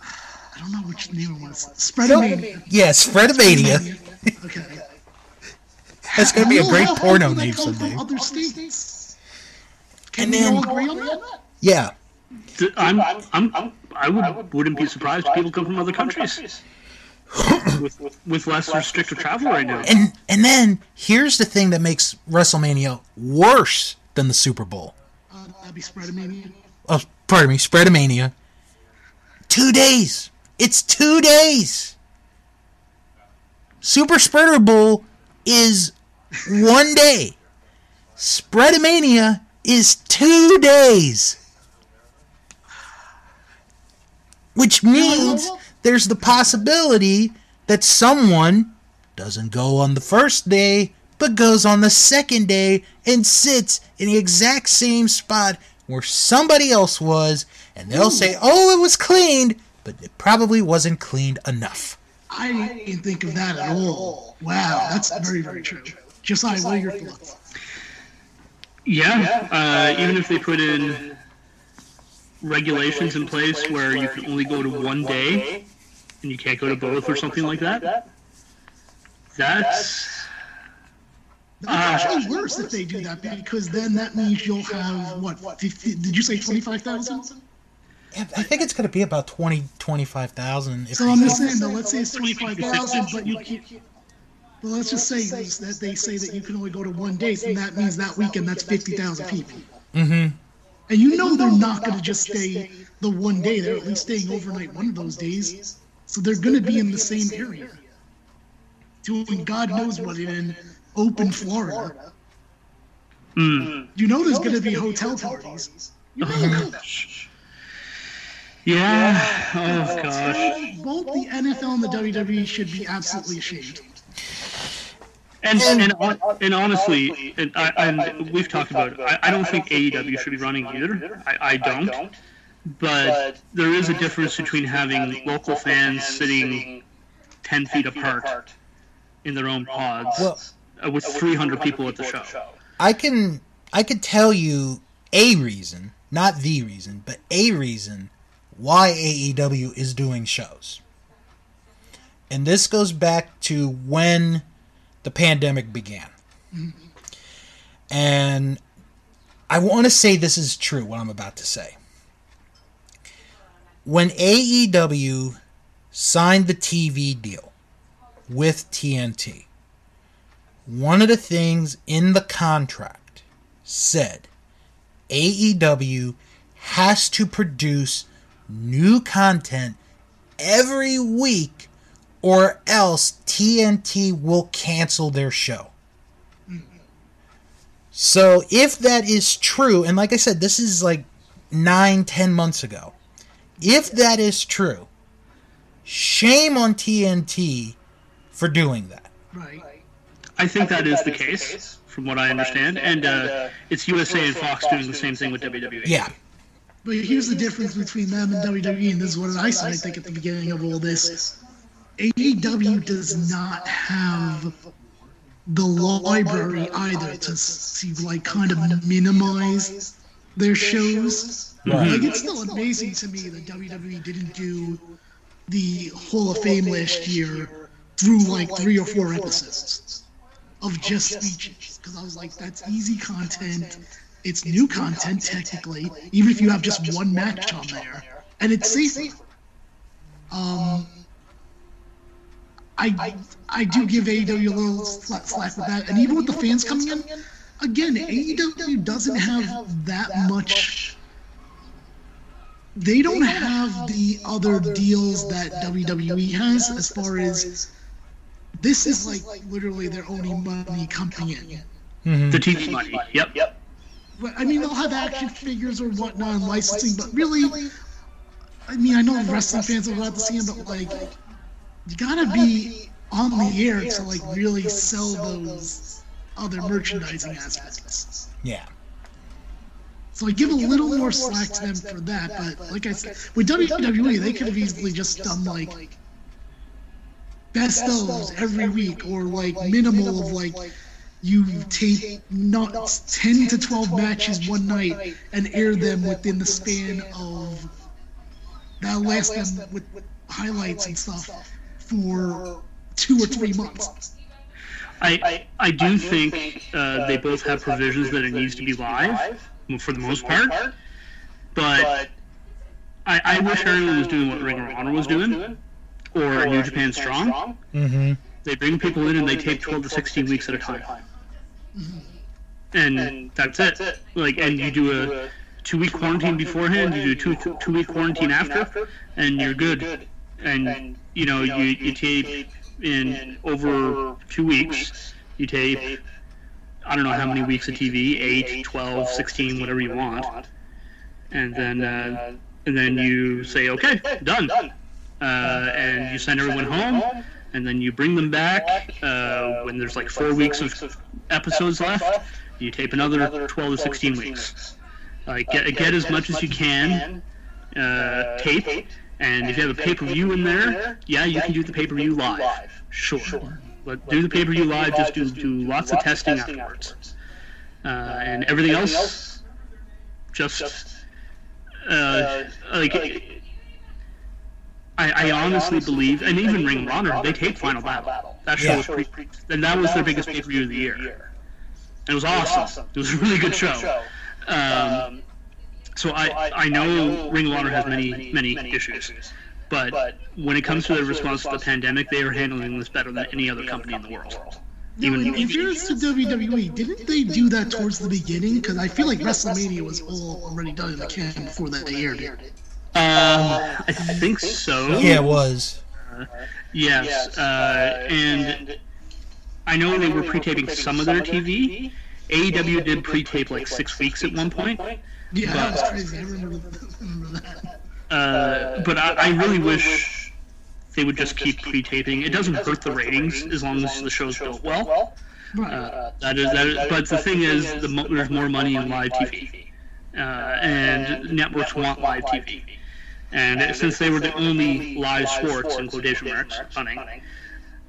I don't know which name it was. Spreadomania. Yeah, Spreadomania. Okay. That's gonna be a great porno people name come someday. From other states. Can And we then- all agree on that? Yeah, Th- I'm, I'm, I would, wouldn't be surprised if people come from other countries with, with less restrictive travel right now. and and then here's the thing that makes WrestleMania worse than the Super Bowl. Uh, that'd be Spreadomania. Oh, pardon me, Spreadomania. Two days. It's two days. Super Spreader Bowl is one day. Spreadomania is two days. Which means there's the possibility that someone doesn't go on the first day, but goes on the second day and sits in the exact same spot where somebody else was, and they'll say, oh, it was cleaned, but it probably wasn't cleaned enough. I didn't think of that at all. Wow, that's very, very true. Josiah, what are your thoughts? Yeah, uh, even if they put in regulations in place where you can only go to one day and you can't go to both or something like that, that's That's actually worse if they do that because then that means you'll have what? 50, did you say twenty-five thousand? I think it's going to be about 20, 25,000. if So I'm go- just saying though, let's say it's twenty-five thousand, but you can't. Well, let's just say that they say that you can only go to one day, and that means that weekend that's fifty thousand people. Mhm. And you know they're not going to just stay the one day; they're at least staying overnight one of those days. So they're going to be in the same area, doing God knows what in open Florida. mm, You know there's going to be hotel parties. You know that. yeah. Oh gosh. Both the NFL and the WWE should be absolutely ashamed. And and hon- and honestly, and, I, and we've talked about it. I, I don't think AEW should be running either. I, I don't. But there is a difference between having local fans sitting ten feet apart in their own pods Well- uh, with 300 people at the show. I can I can tell you a reason, not the reason, but a reason why AEW is doing shows. And this goes back to when the pandemic began. And I want to say this is true, what I'm about to say. When AEW signed the TV deal with TNT, one of the things in the contract said AEW has to produce new content every week or else TNT will cancel their show. So if that is true, and like I said, this is like nine, ten months ago. If that is true, shame on TNT for doing that. Right. I think that is the case, from what I understand, and uh, it's USA and Fox doing the same thing with WWE. Yeah. But here's the difference between them and WWE, and this is what I said, I think, at the beginning of all this. AEW does not have the library either to, to like kind of minimize their shows. Right. Like it's still amazing to me that WWE didn't do the Hall of Fame last year through like three or four episodes of just speeches because I was like, that's easy content. It's new content technically, even if you have just one match on there, and it's safer. Um, I I do give AEW a little slack, slack with that, and even with the fans coming in, again, AEW doesn't have that much. They don't have the other deals that WWE has as far as this is like literally their only money coming in. Mhm. The TV money. Yep. Yep. But, I mean, they'll have action figures or whatnot and licensing, but really, I mean, I know wrestling fans will go out to see them, but like, you gotta be on the air to like really sell those other merchandising aspects. Yeah. So I give a little more slack to them for that, but like I said, with WWE, they could have easily just done like best ofs every week or like minimal of like you tape not 10 to 12 matches one night and air them within the span of that last them with highlights and stuff for two or three months. I I do think uh, they both have provisions that it needs to be live for the most part, but I, I wish everyone was doing what Ring of Honor was doing or New Japan Strong. Mm-hmm. They bring people in and they tape 12 to 16 weeks at a time, and that's it. Like, and you do a two week quarantine beforehand, you do a two two week quarantine after, and you're good. And you know you you tape in over two weeks. You tape I don't know how many weeks of TV, 8, 12, 16, whatever you want. And then uh, and then you say, okay, done. Uh, and you send everyone home, and then you bring them back uh, when there's like four weeks of episodes left. You tape another 12 to 16 weeks. Like get, get as much as you can uh, tape, and if you have a pay-per-view in there, yeah, you can do the pay-per-view live. Sure. But do the pay-per-view live, just do, do lots of testing afterwards. Uh, and everything else, just uh, like I, I honestly believe, and even Ring of Honor, they taped Final Battle. That show Yeah. was pretty, and that was their biggest pay-per-view of the year. And it was awesome. It was a really good show. Um, so I, I know Ring of Honor has many many issues, but when it comes to their response to the pandemic, they are handling this better than any other company in the world. Now, Even- in, in fairness to WWE, didn't they do that towards the beginning? Because I feel like WrestleMania was all already done in the can before that they aired it. Uh, I think so. Yeah, it was. Yes, uh, and I know they were pre-taping some of their TV. AEW did pre-tape like six weeks at one point. Yeah, that was crazy. I remember, I remember that. Uh, but I, I really wish they would just keep pre-taping. It doesn't hurt the ratings as long as the show's built well. Uh, that is that. Is, but the thing is, the mo- there's more money in live TV, uh, and networks want live TV. And since they were the only live sports in quotation marks running,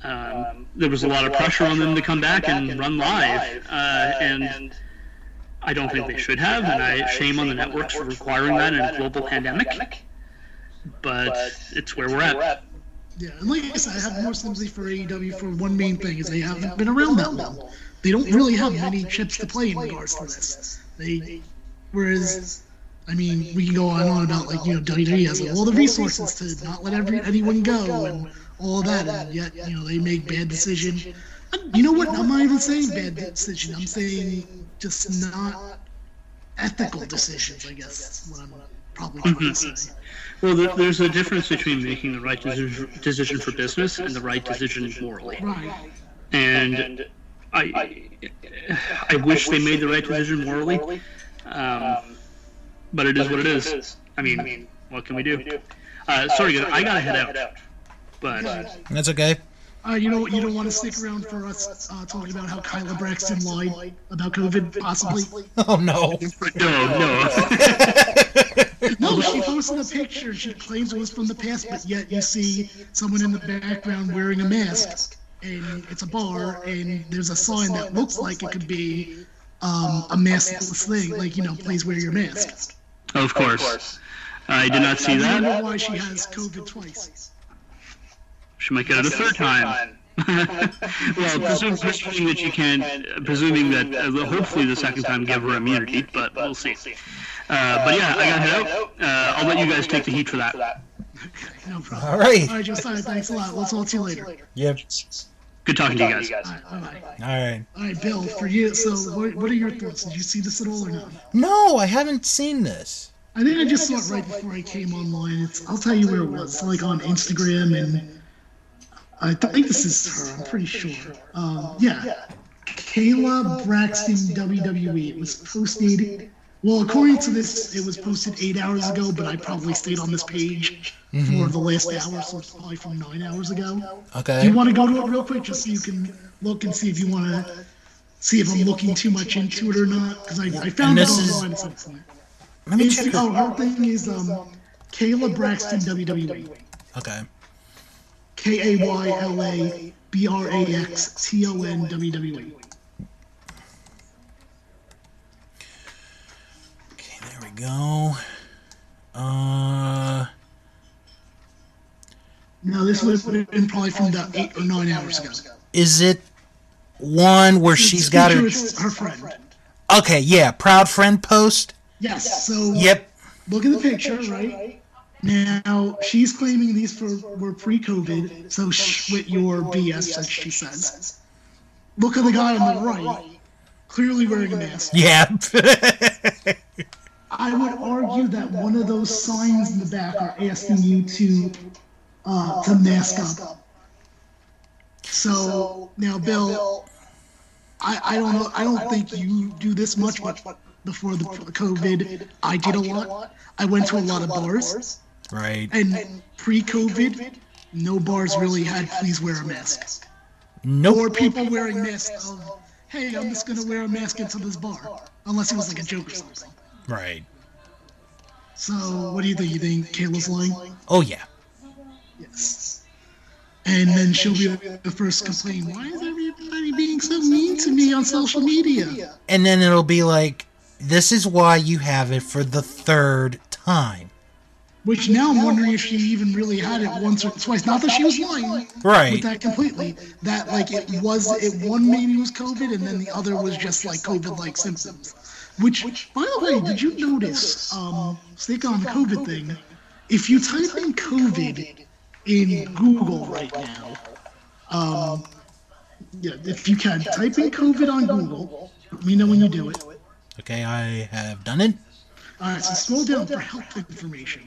um, there was a lot of pressure on them to come back and run live. Uh, and I don't think they should have, and I shame on the networks for requiring that in a global pandemic. But it's where we're at. Yeah, and like I said, I have more sympathy for AEW for one main thing is they haven't been around that long. They don't really have many chips to play in regards to this. They, whereas, I mean, we can go on and on about like you know WWE has all the resources to not let every anyone go and all that, and yet you know they make bad decision. You know what? I'm not even saying bad decision. I'm saying just not ethical decisions. I guess what I'm probably trying to say. Well, there- there's a difference between making the right decision, decision for business and the right decision morally. Right. And I, I wish they made the right decision morally, um, but it is what it is. I mean, what can we do? Uh, sorry, I gotta head out, but That's okay. Uh, you know? You don't want to stick around for us uh, talking about how Kayla Braxton lied about COVID, possibly. Oh no. no, no. No, she posted a picture. She claims it was from the past, but yet you see someone in the background wearing a mask, and it's a bar, and there's a sign that looks like it could be um, a maskless thing, like you know, please wear your mask. Of course, I did not see I don't that. why she has COVID twice. She might get it a third time. well, presuming, presuming that you can, presuming that uh, hopefully the second time give her immunity, but we'll see. Uh, but yeah, I gotta head out. Uh, I'll let you guys take the heat for that. No problem. All right. All right, Josiah, thanks a lot. We'll talk to you later. Yep. Good talking to you guys. All right, bye-bye. All right. All right, Bill, for you, so what, what are your thoughts? Did you see this at all or not? No, I haven't seen this. I think I just saw it right before I came online. It's I'll tell you where it was. It's like on Instagram, and I think this is her. I'm pretty sure. Um, yeah, Kayla Braxton WWE. It was posted. Well, according to this, it was posted eight hours ago, but I probably stayed on this page for the last hour, so it's probably from nine hours ago. Okay. Do you want to go to it real quick, just so you can look and see if you want to see if I'm looking too much into it or not? Because I, I found it this is- online at some point. Let me It's, check. oh, Her. her thing is um, Kayla Braxton WWE. Okay. K A Y L A B R A X T O N WWE. Okay, there we go. Uh, Now this would have been probably from about eight or nine hours ago. is it one where she's got her? Her friend. Okay, yeah, proud friend post. Yes. So Yep. look at the picture, right? Now she's claiming these for were pre-COVID, so with your BS, as she says. Look at the guy on the right, clearly wearing a mask. Yeah. I would argue that one of those signs in the back are asking you to uh, to mask up. So now, Bill, I, I don't know. I don't think you do this much, but before the COVID, I did a lot. I went to a lot of bars, right. and pre-COVID, no bars really had please wear a mask, No. Nope. people wearing masks of, hey, I'm just gonna wear a mask into this bar, unless it was like a joke or something. Right. So, what do you think? You think Kayla's lying? Oh yeah. Yes. And then she'll be the first to complain. Why is everybody being so mean to me on social media? And then it'll be like, this is why you have it for the third time. Which now I'm wondering if she even really had it once or twice. Not that she was lying right. with that completely. That like it was it one maybe was COVID and then the other was just like COVID-like symptoms. Which, by the way, did you notice? Um, stick on the COVID thing. If you type in COVID in Google right now, um, yeah, if you can type in COVID on Google, let me know when you do it. Okay, I have done it. All right, so scroll down for health information.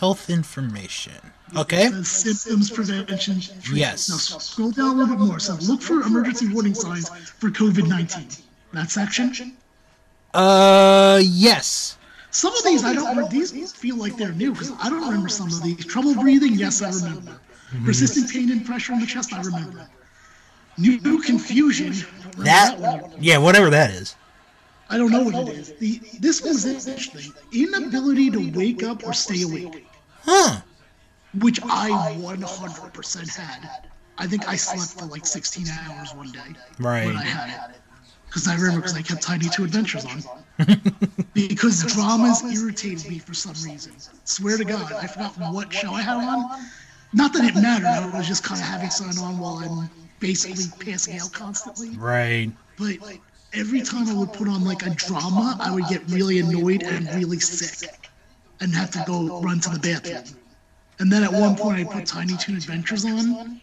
Health information. Okay. Symptoms prevention. treatment. Yes. Now scroll down a little bit more. So look for emergency warning signs for COVID 19. That section. Uh, yes. Some of these I don't. re- These feel like they're new because I don't remember some of these. Trouble breathing, yes, I remember. Persistent pain and pressure in the chest, I remember. New, confusion. That. one. Yeah, whatever that is. I don't know what it is. The this one's interesting. Inability to wake up or stay awake, Huh. which I 100% had. I think I slept for like 16 hours one day when I Right. had it. Because I remember because I kept Tiny Toon Adventures on. because dramas irritated me for some reason. Swear to God, I forgot what show I had on. Not that it mattered, I was just kind of having something on while I'm basically passing out constantly. Right. But every time I would put on like a drama, I would get really annoyed and really sick, and have to go run to the bathroom. And then at one point, I put Tiny Toon Adventures on,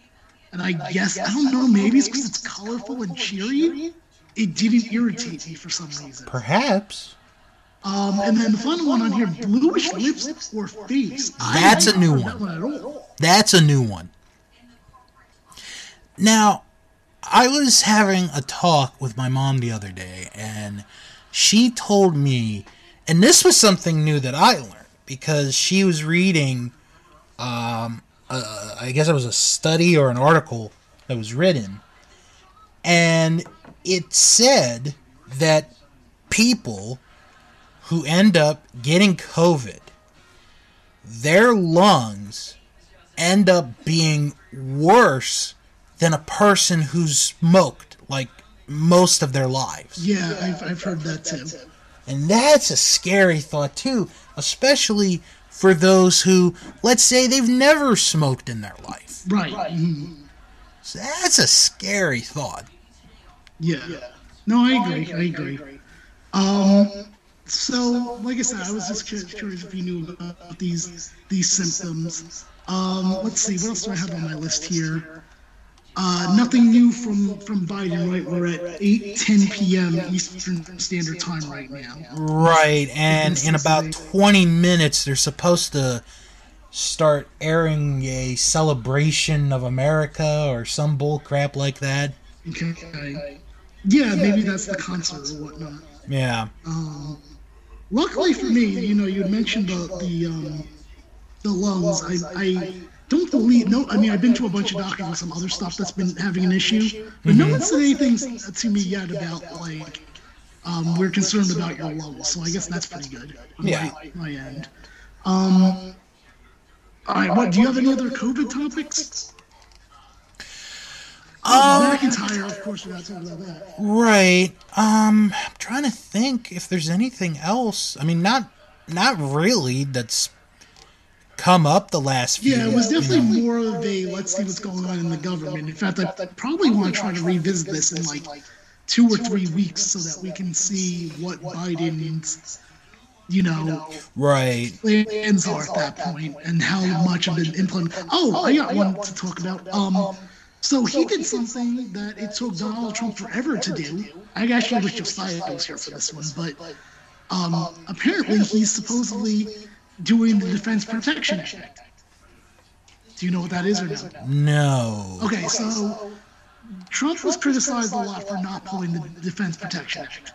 and I guess I don't know, maybe it's because it's colorful and cheery. It didn't irritate me for some reason. Perhaps. Um, and then the final one on here, bluish lips or face. That's a new one. that one at all. That's a new one. Now, I was having a talk with my mom the other day, and she told me, and this was something new that I learned because she was reading, um, uh, I guess it was a study or an article that was written, and it said that people who end up getting COVID, their lungs end up being worse than a person who's smoked like most of their lives. Yeah, I've, I've heard that too. And that's a scary thought too, especially for those who, let's say, they've never smoked in their life. Right. So that's a scary thought. Yeah. No, I agree. I agree. Um. So, like I said, I was just curious, curious if you knew about these these symptoms. Um. Let's see. What else do I have on my list here? Uh, nothing new from from Biden, right? We're at 8:10 p.m. Eastern Standard Time right now. Right, and in about 20 minutes, they're supposed to start airing a celebration of America or some bull crap like that. Okay. Yeah, maybe that's the concert or whatnot. Yeah. Um, luckily for me, you know, you mentioned the the um, the lungs. I, I don't believe no. I mean, I've been to a bunch of doctors with some other stuff that's been having an issue, but no one said anything to me yet about like um, we're concerned about your lungs. So I guess that's pretty good. On Yeah. My, my end. Um. All right. What do you have any other COVID topics? Um, McIntyre, of course, we're not talking about that. Right. Um, I'm trying to think if there's anything else. I mean, not not really. That's come up the last few. Yeah, it was you definitely know. more of a let's see what's going on in the government. In fact, I probably want to try to revisit this in like two or three weeks so that we can see what Biden's, you know, right. plans are at that point and how much of it implemented. Oh, I got one to talk about. Um, so he did something that it took Donald Trump forever to do. I actually wish Josiah was here for this one, but um, apparently he's supposedly doing the Defense Protection Act. Do you know what that is or no? No. Okay, so Trump was criticized a lot for not pulling the Defense Protection Act.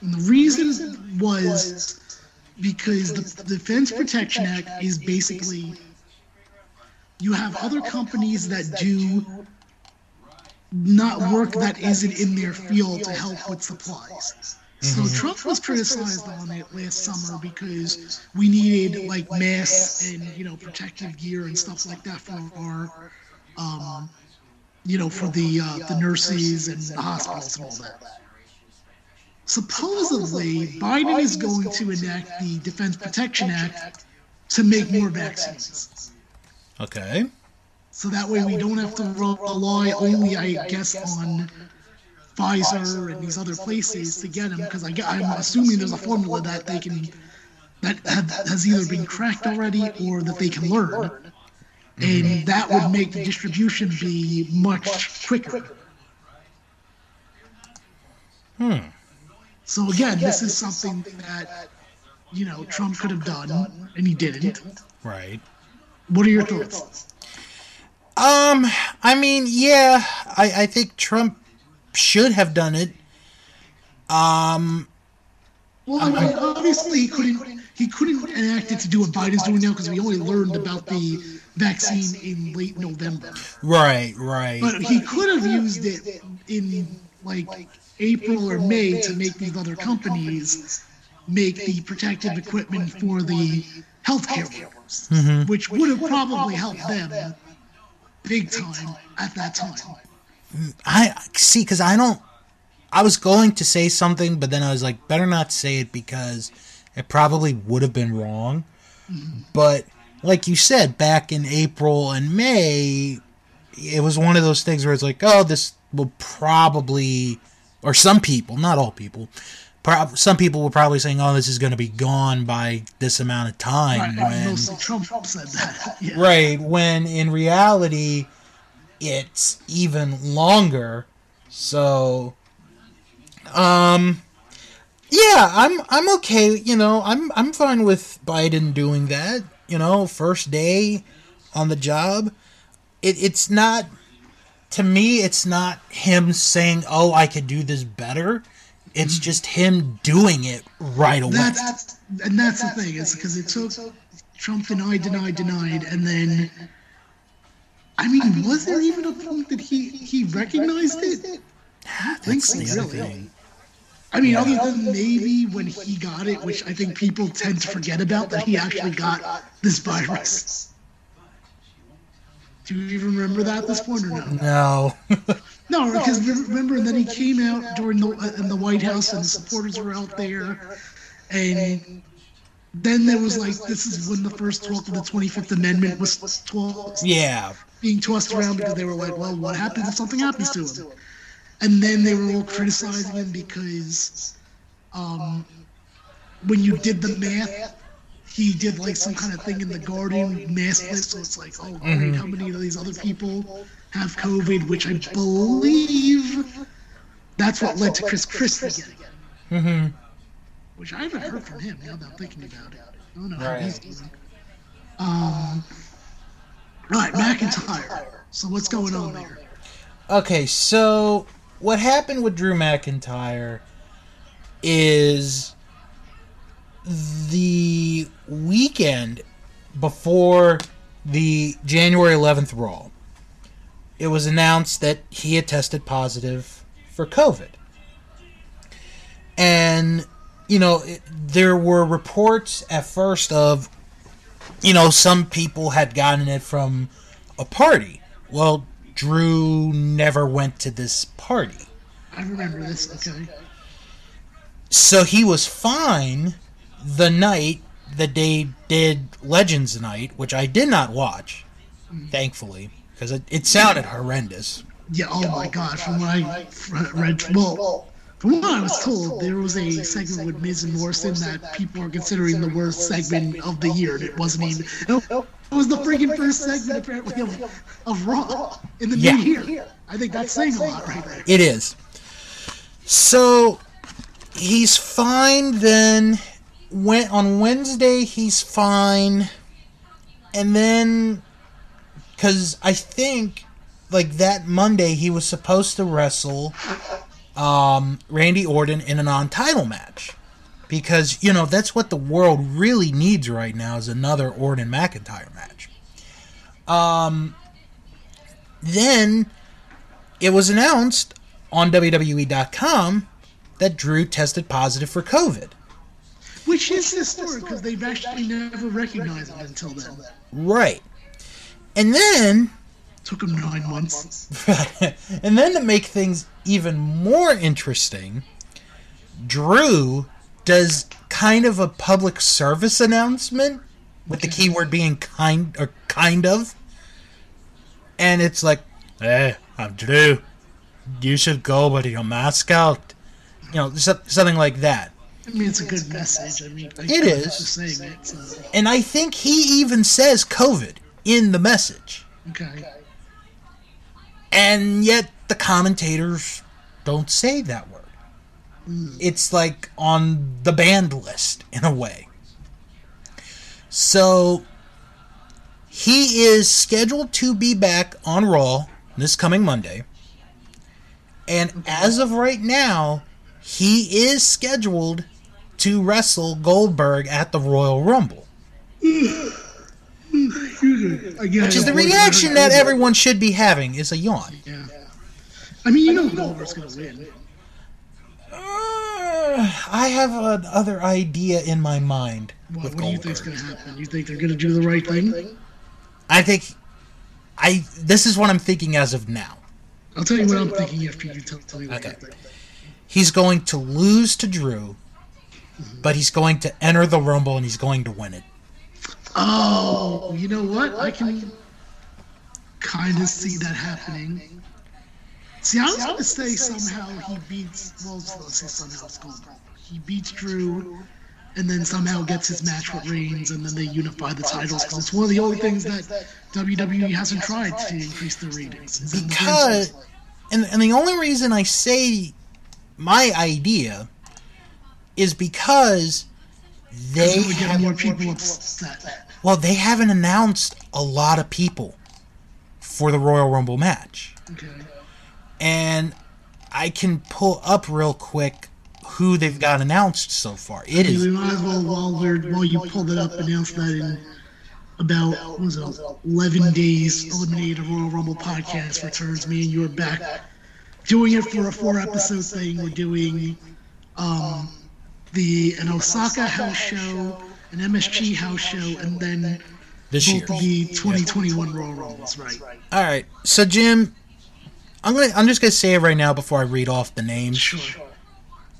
And the reason was because the Defense Protection Act is basically you have other companies that do not work that isn't in their field to help with supplies. So Trump was criticized on it last summer because we needed like masks and you know protective gear and stuff like that for our um, you know, for the uh, the nurses and the hospitals and all that. Supposedly, Biden is going to enact the Defense Protection Act to make more vaccines. Okay. So that way we don't have to rely only, I guess, on Pfizer and these other places to get them, because I, gue- I'm assuming there's a formula that they can that have, has either been cracked already or that they can learn, and that would make the distribution be much quicker. Hmm. So again, this is something that you know Trump could have done, and he didn't. Right. What are your thoughts? Um, I mean, yeah, I, I think Trump should have done it. Um, Well, I mean, obviously he couldn't he couldn't enact it to do what Biden's doing now because we only learned about the vaccine in late November. right, right. But he could have used it in like April or May to make these other companies make the protective equipment for the healthcare workers, which would have probably helped them big time at that time. I see because I don't. I was going to say something, but then I was like, better not say it because it probably would have been wrong. But like you said, back in April and May, it was one of those things where it's like, oh, this will probably or some people, not all people. Prob- some people were probably saying, "Oh, this is going to be gone by this amount of time." Right, when, mostly Trump said that. Yeah. right when in reality, it's even longer. So, um, yeah, I'm I'm okay. You know, I'm I'm fine with Biden doing that. You know, first day on the job, it, it's not to me. It's not him saying, "Oh, I could do this better." It's just him doing it right away. That's and that's the thing is because it took Trump denied, denied, denied, and then. I mean, was there even a point that he he recognized it? I don't think That's so, the other really. thing. I mean, other than maybe when he got it, which I think people tend to forget about, that he actually got this virus. Do you even remember that at this point or no? No. No, because remember, and then he came out during the uh, in the White House, and the supporters were out there, and then there was like this is when the first talk of the Twenty Fifth Amendment was tossed, yeah. Being tossed around because they were like, well, what happens if something happens to him? And then they were all criticizing him because, um, when you did the math, he did like some kind of thing in the Guardian mask list, so it's like, oh great, how many of these other people have COVID? Which I believe that's what led to Chris Christie getting it. hmm Which I haven't heard from him now that I'm thinking about it. I don't know Right. how he's doing. Um, right, McIntyre. So what's going on there? Okay, so what happened with Drew McIntyre is the weekend before the January 11th Raw. It was announced that he had tested positive for COVID. And, you know, it, there were reports at first of, you know, some people had gotten it from a party. Well, Drew never went to this party. I remember this. Okay. So he was fine the night that they did Legends Night, which I did not watch, mm. thankfully, because it, it sounded horrendous. Yeah. Oh my God. From what I read, well, from what I was told, there was a segment with Miz and Morrison that people are considering the worst segment of the year, and it wasn't even. It was the freaking first segment apparently of, of Raw in the Yeah. new year. I think that's saying a lot right there. It is. So he's fine then. When on Wednesday he's fine, and then because I think like that Monday he was supposed to wrestle um, Randy Orton in a non-title match because you know that's what the world really needs right now is another Orton McIntyre match. Um, then it was announced on WWE.com that Drew tested positive for COVID. Which is historic because they've actually never recognized it until then. Right. And then Took him nine months. and then to make things even more interesting, Drew does kind of a public service announcement with the keyword being kind or kind of. And it's like, hey, I'm Drew. You should go with your mask out. You know, so- something like that. I mean, it's a good message. I mean, I, It I'm is. Just saying it. So, uh, And I think he even says COVID in the message. okay. And yet the commentators don't say that word. It's like on the banned list in a way. So he is scheduled to be back on Raw this coming Monday. And as of right now, he is scheduled to wrestle Goldberg at the Royal Rumble. Again, Which is the reaction that everyone should be having is a yawn. Yeah. I mean, you know Goldberg's gonna win. Uh, I have another idea in my mind What, what do you think's gonna happen? You think they're gonna do the right thing? I think I this is what I'm thinking as of now. I'll tell you what I'm thinking after you tell, tell me what Okay. you think. He's going to lose to Drew, but he's going to enter the Rumble and he's going to win it. Oh, you know what? I can kind of see that happening. See, I was gonna say somehow he beats. Well, let's say somehow it's going. He beats Drew, and then somehow gets his match with Reigns, and then they unify the titles because it's one of the only things that WWE hasn't tried to increase their ratings. the Because, and, and the only reason I say my idea is because they They would get have, more people upset. Well they haven't announced a lot of people for the Royal Rumble match. Okay. and I can pull up real quick who they've got announced so far. It We is might as well, while we're while you pulled it up, announce that in about what was it, 11 days, Eliminated Royal Rumble podcast returns. Me and you are back doing it for a four episode thing. We're doing um, the an Osaka house show, an MSG house show, and then this both of the 2021 Royal Rumbles. Right. All right, so Jim, I'm gonna I'm just gonna say it right now before I read off the names. Sure.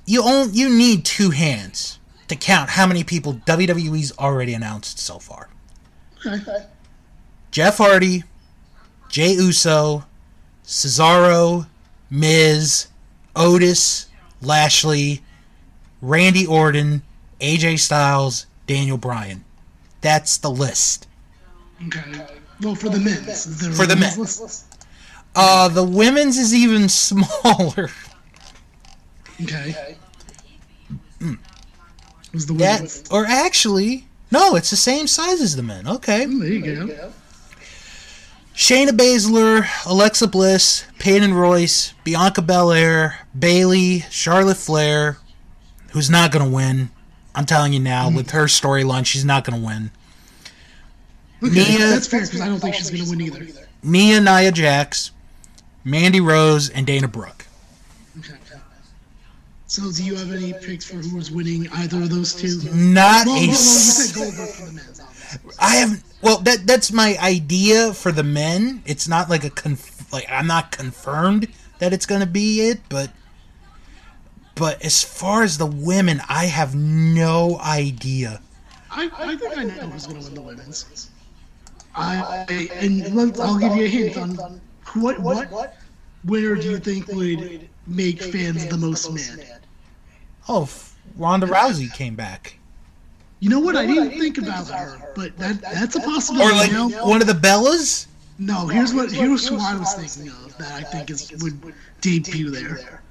You own you need two hands to count how many people WWE's already announced so far. Okay. Jeff Hardy, Jey Uso, Cesaro, Miz, Otis, Lashley, Randy Orton, AJ Styles, Daniel Bryan. That's the list. Okay. Well, for the men's. There a For the women's men. list? Uh, the women's is even smaller. Okay. Was the That, or actually, no, it's the same size as the men. Okay. There you go. Shayna Baszler, Alexa Bliss, Peyton Royce, Bianca Belair, Bayley, Charlotte Flair, who's not going to win. I'm telling you now, with her storyline, she's not going to win. Okay, Nia- that's fair because I don't think she's gonna win either. Nia Nia Jax, Mandy Rose, and Dana Brooke. Okay. So, do you have any picks for who is winning either of those two? Not Well, well, a. well, you said Goldberg for the men's. I have well that that's my idea for the men. It's not like a conf, like I'm not confirmed that it's going to be it, but but as far as the women, I have no idea. I, I think I know who's gonna win the women's. I, I and let, I'll give you a hint on what what winner do you think would make fans the most mad? Oh, Ronda Rousey came back, You know what? I didn't think about her, but that that's a possibility. or like one of the Bellas. No, here's what here's who I was thinking of that I think is would debut there,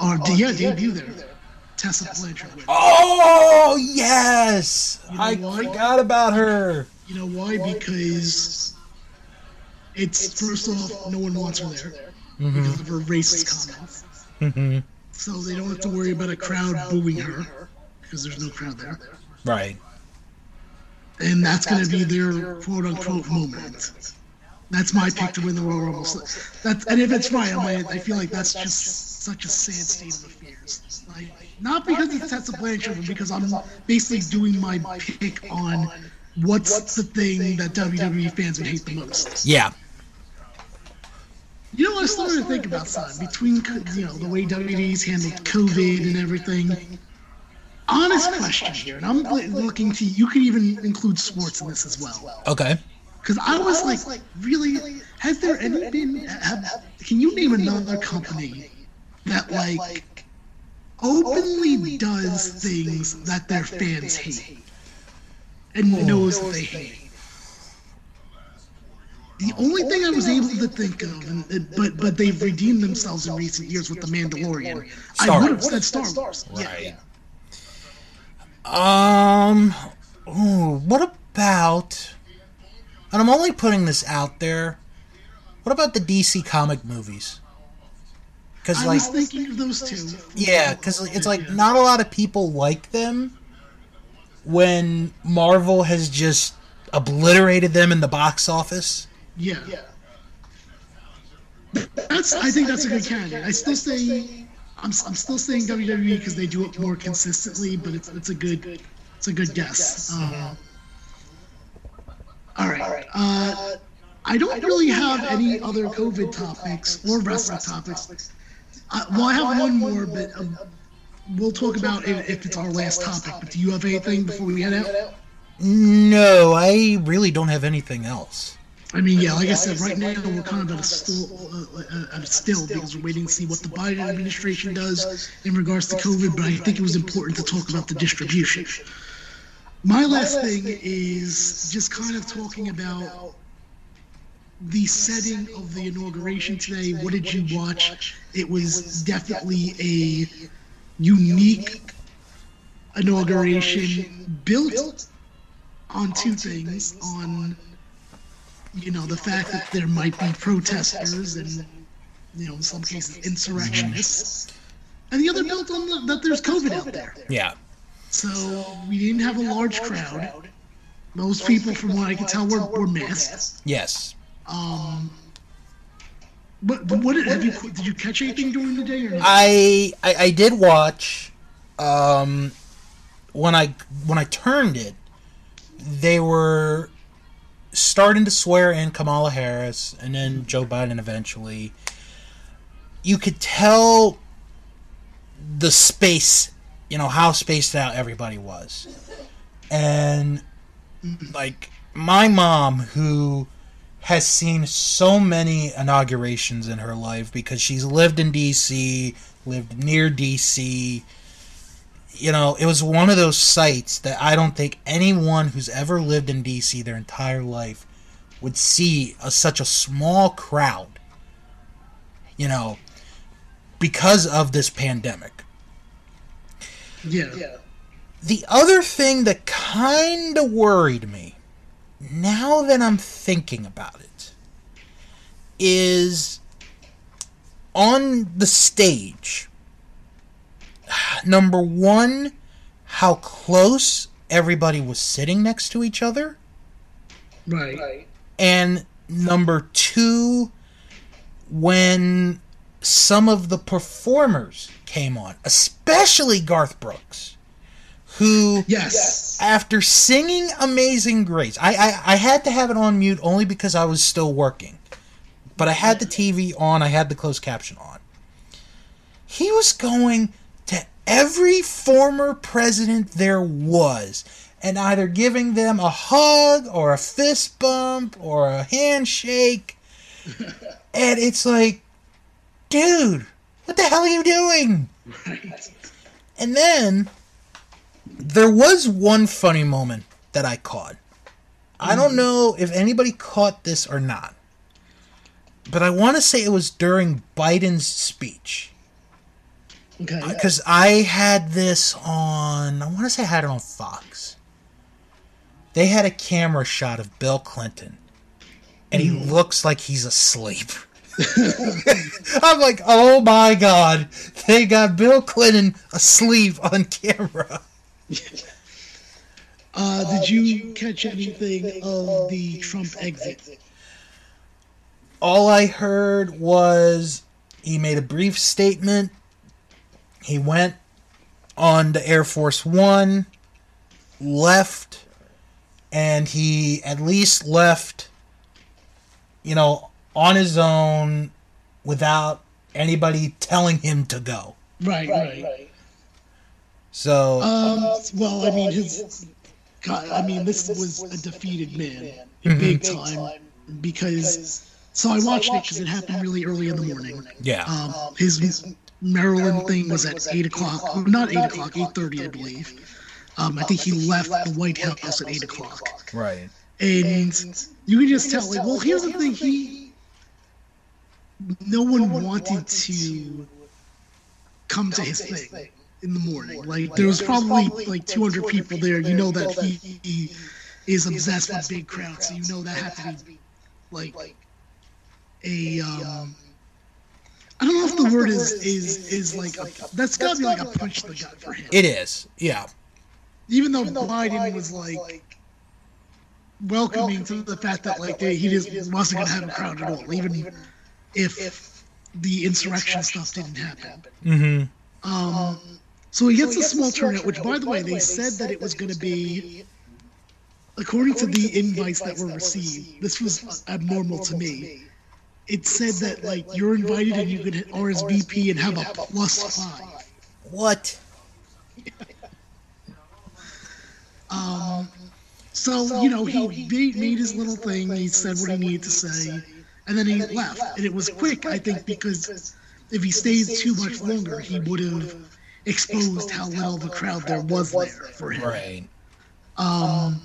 or yeah, debut there. Tessa Blanchard. would. Oh yes, You know I why? forgot about her. You know why? Because it's first off, no one wants her there because of her racist comments. Mhm. So they don't have to worry about a crowd booing her because there's no crowd there, right. and that's going to be their quote unquote moment. That's my pick to win the Royal Rumble. So that's and if it's right, I'm I feel like that's just such a sad state of affairs. Like, not because it's Tessa Blanchard, but because I'm basically doing my pick on what's the thing that WWE fans would hate the most. Yeah. You know what I started to think about, something Between you know the way WWE's handled COVID and everything. Honest question here, and I'm looking to you. Could even include sports in this as well. Okay. Because I was like, really, has there any been? Have, can you name another company that like openly does things that their fans hate and knows that they hate? The only thing I was able to think of, and, and- but but they've redeemed themselves in recent years with the Mandalorian. I would have said Star Wars. Yeah, Right. Um, ooh, what about? And I'm only putting this out there. What about the DC comic movies? Because like, I was thinking of those two. yeah, because it's like not a lot of people like them. When Marvel has just obliterated them in the box office. Yeah. That's. I think that's a good candidate. I still say. I'm, I'm still saying WWE because they do it more consistently, but it's it's a good it's a good guess. Uh, all right. Uh, I don't really have any other COVID topics or wrestling topics. Uh, well, I have one more, but um, we'll talk about it if it's our last topic. But do you have anything before we head out? No, I really don't have anything else. I mean, yeah, like I said, right now we're kind of at a still, uh, at a still because we're waiting to see what the Biden administration does in regards to COVID. But I think it was important to talk about the distribution. My last thing is just kind of talking about the setting of the inauguration today. What did you watch? It was definitely a unique inauguration built on two things. on you know the fact that there might be protesters and you know in some cases insurrectionists. and the other built on the, that there's covid out there. Yeah. So we didn't have a large crowd most people from what i can tell were, were masked Yes. um but, but what did, have you did you catch anything during the day or not? I, I I did watch um when I when I turned it they were starting to swear in Kamala Harris and then Joe Biden eventually you could tell the space you know how spaced out everybody was and like my mom who has seen so many inaugurations in her life because she's lived in DC, lived near DC. You know, it was one of those sites that I don't think anyone who's ever lived in DC their entire life would see a, such a small crowd. You know, because of this pandemic. Yeah. The other thing that kind of worried me, now that I'm thinking about it, is on the stage. Number one, how close everybody was sitting next to each other. right And number two, when some of the performers came on, especially Garth Brooks, who yes after singing Amazing Grace, I, I I had to have it on mute only because I was still working, but I had the TV on, I had the closed caption on. He was going to every former president there was, and either giving them a hug or a fist bump or a handshake, and it's like, dude, what the hell are you doing? And then there was one funny moment that I caught. I don't hmm. know if anybody caught this or not, but I want to say it was during Biden's speech okay because I had this on. I want to say I had it on Fox. They had a camera shot of Bill Clinton, and he hmm. looks like he's asleep. I'm like, oh my god, they got Bill Clinton asleep on camera. Uh, did you catch anything of the Trump exit? all I heard was he made a brief statement. He went on to Air Force One, left, and he at least left, you know, on his own without anybody telling him to go. Right, right. right. So, Um, well, I mean, his. God, I mean, this was a defeated man, big time, because. So I watched it because it happened really early in the morning. yeah. Um, his Maryland thing was at eight o'clock, not eight o'clock, eight thirty, I believe. Um, I think he left the White House at eight o'clock. right. and you can just tell like well here's the thing he no one wanted to come to his thing in the morning like there was probably like 200 people there you know that he, he is obsessed with big crowds so you know that had to be like a um I don't know if the word is is is like a, that's gotta be like a punch to the gut for him. It is. Yeah. Even though Biden was like welcoming to the fact that like they, he just wasn't gonna have a crowd at all, even if the insurrection stuff didn't happen. Mm-hmm. Um, so he gets a small turnout, which by the way they said that it was gonna be, according to the invites that were received, this was abnormal to me. It said that like you're invited and you could RSVP and have a plus five. What? Um, So, you know, he made, made his little thing. He said what he needed to say, and then he left. And it was quick, I think, because if he stayed too much longer, he would have exposed how little of a crowd there was there for him. Right. Um,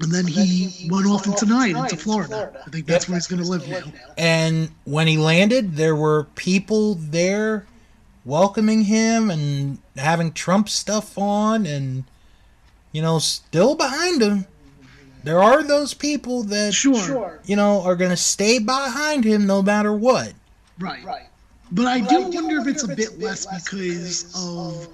and then he went off into night into Florida. I think that's where he's going to live now. And when he landed, there were people there welcoming him and having Trump stuff on and you know still behind him. There are those people that Sure. you know are going to stay behind him no matter what. Right. Right. But I do wonder if it's a bit less because of.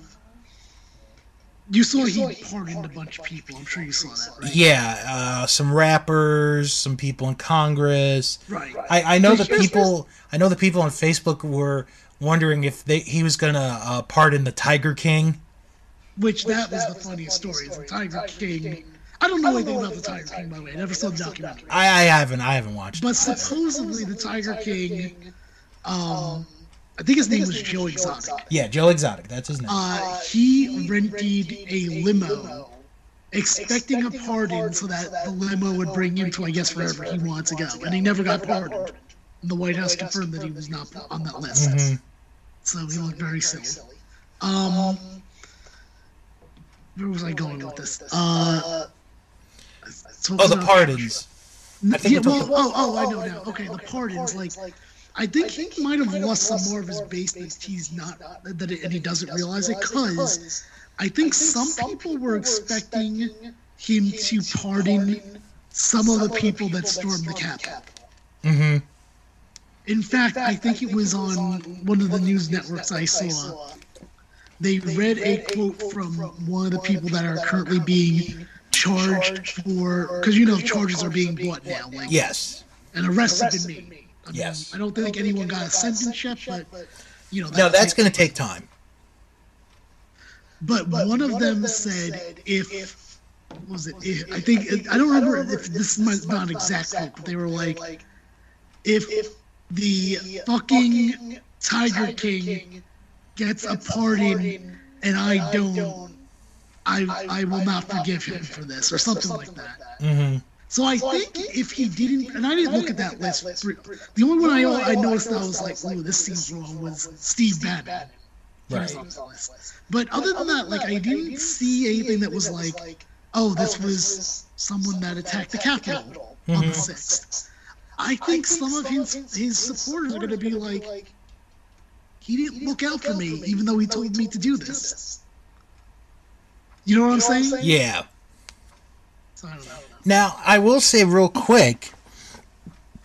You saw he pardoned a bunch of people. I'm sure you saw that, right? Yeah, uh, some rappers, some people in Congress. Right. I, I know the here's- people. I know the people on Facebook were wondering if they he was gonna uh, pardon the Tiger King. Which that was the funniest story. Is the Tiger King. I don't know anything about the Tiger King, by the way. I never saw the documentary. I, I haven't I haven't watched. But supposedly the Tiger King, um, I think his name was Joe Exotic. Yeah, Joe Exotic. That's his name. Uh, he rented a limo, expecting a pardon so that the limo would bring him to, I guess, wherever he wanted to go. And he never got pardoned. And the White House confirmed that he was not on that list. Mhm. So he looked very silly. Um, where was I going with this? Uh, Oh, the pardons. I yeah, well, talking- oh, oh, I know now. Okay, the pardons. Like, I think he might have lost some more of his base that he's not, that it, and he doesn't realize it. Cause I think some people were expecting him to pardon some of the people that stormed the Capitol. hmm In fact, I think it was on one of the news networks I saw. They read a quote from one of the people that are currently being charged for, because you know charges are being brought now, like Yes. and arrest has been made. I mean, Yes. I don't think anyone got a sentence yet, but you know. No, that's going to take time. But one of them said if what was it? If, I think I don't remember if this is not an exact quote, but they were like, if the fucking Tiger King gets a pardon and I don't, I I will not forgive him for this or something like that. hmm So I think if he didn't, and I didn't look at that list. The only one I I noticed that I was like, "Ooh, this seems wrong," was Steve Bannon. He was Right. on the list. But other than that, like I didn't see anything that was like, "Oh, this was someone that attacked the Capitol on the sixth. I think some of his his supporters are going to be like, "He didn't look out for me, even though he told me to do this." You know what I'm saying? Yeah. So, I don't know. Now, I will say real quick,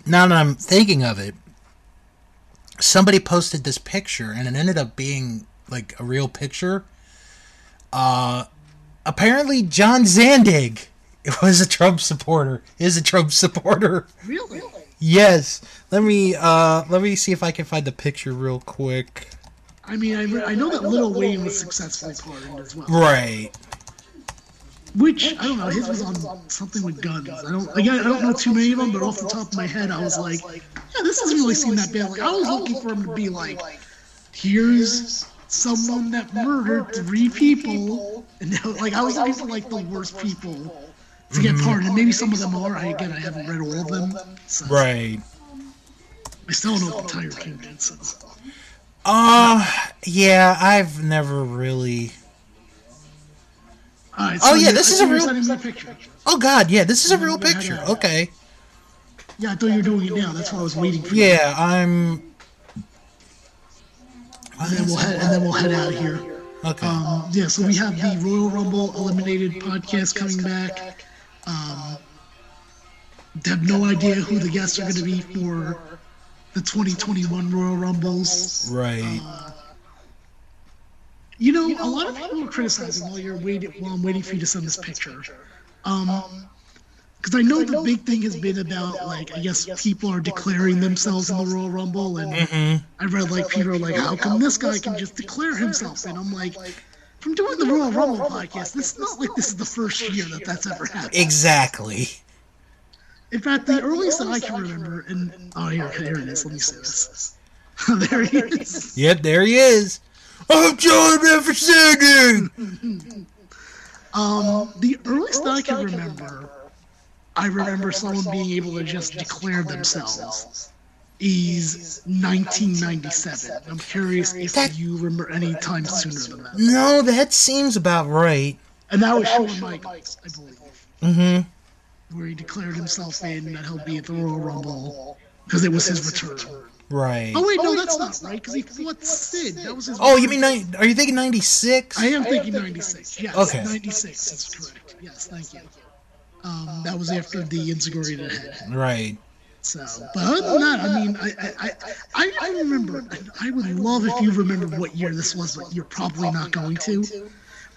now that I'm thinking of it, somebody posted this picture and it ended up being like a real picture. Uh apparently John Zandig was a Trump supporter. Is a Trump supporter. Really? Yes. Let me uh let me see if I can find the picture real quick. I mean, I, I know that Little Wayne was successfully pardoned as well. Right. Which I don't know. His was on something with guns. I don't. Again, I don't know too many of them, but off the top of my head, I was like, yeah, this doesn't really seem that bad. Like I was looking for him to be like, here's someone that murdered three people, and now, like I was looking for like the worst people to get pardoned. Maybe some of them are. I again, I haven't read all of them. So Right. I still don't know what the Tiger King did. So. Uh yeah, I've never really Oh, yeah, this I is a real- sending me picture. Oh god, yeah, this is a real picture. Okay. Yeah, I thought you were doing it now. That's why I was waiting for you. Yeah, I'm And then we'll head, and then we'll head out of here. okay. Um, yeah, so we have the Royal Rumble Eliminated podcast coming back. Um, have no idea who the guests are going to be for the 2021 Royal Rumbles. right. You know, a lot of people are criticizing while you're waiting while I'm waiting for you to send this picture. Um, because I know the big thing has been about like I guess people are declaring themselves in the Royal Rumble, and Mhm. I read like people are like, how come this guy can just declare himself? And I'm like, from doing the Royal Rumble podcast, this is not like this is the first year that that's ever happened. Exactly. In fact, the earliest that I can remember, and oh here, here it is. Let me see this. there he is. Yep, there he is. I'm John man for singing. Um, the earliest I can remember, I remember someone being able to just declare themselves is 1997. I'm curious if That- you remember any time sooner than that. No, that seems about right. And that was Shawn Michaels, I believe, Mm-hmm. where he declared himself in that he'll be at the Royal Rumble because it was his return. Right. Oh wait, no, that's not right because he fought Sid. That was his. Oh, you mean, ni- are you thinking 96? I am thinking 96. Yes, Okay. 96 is correct. Yes, thank you. Um, that was after the Insigurated head. Right. So, but other than that, I mean, I, I, I, I, I remember. and I would love if you remember what year this was, but you're probably not going to.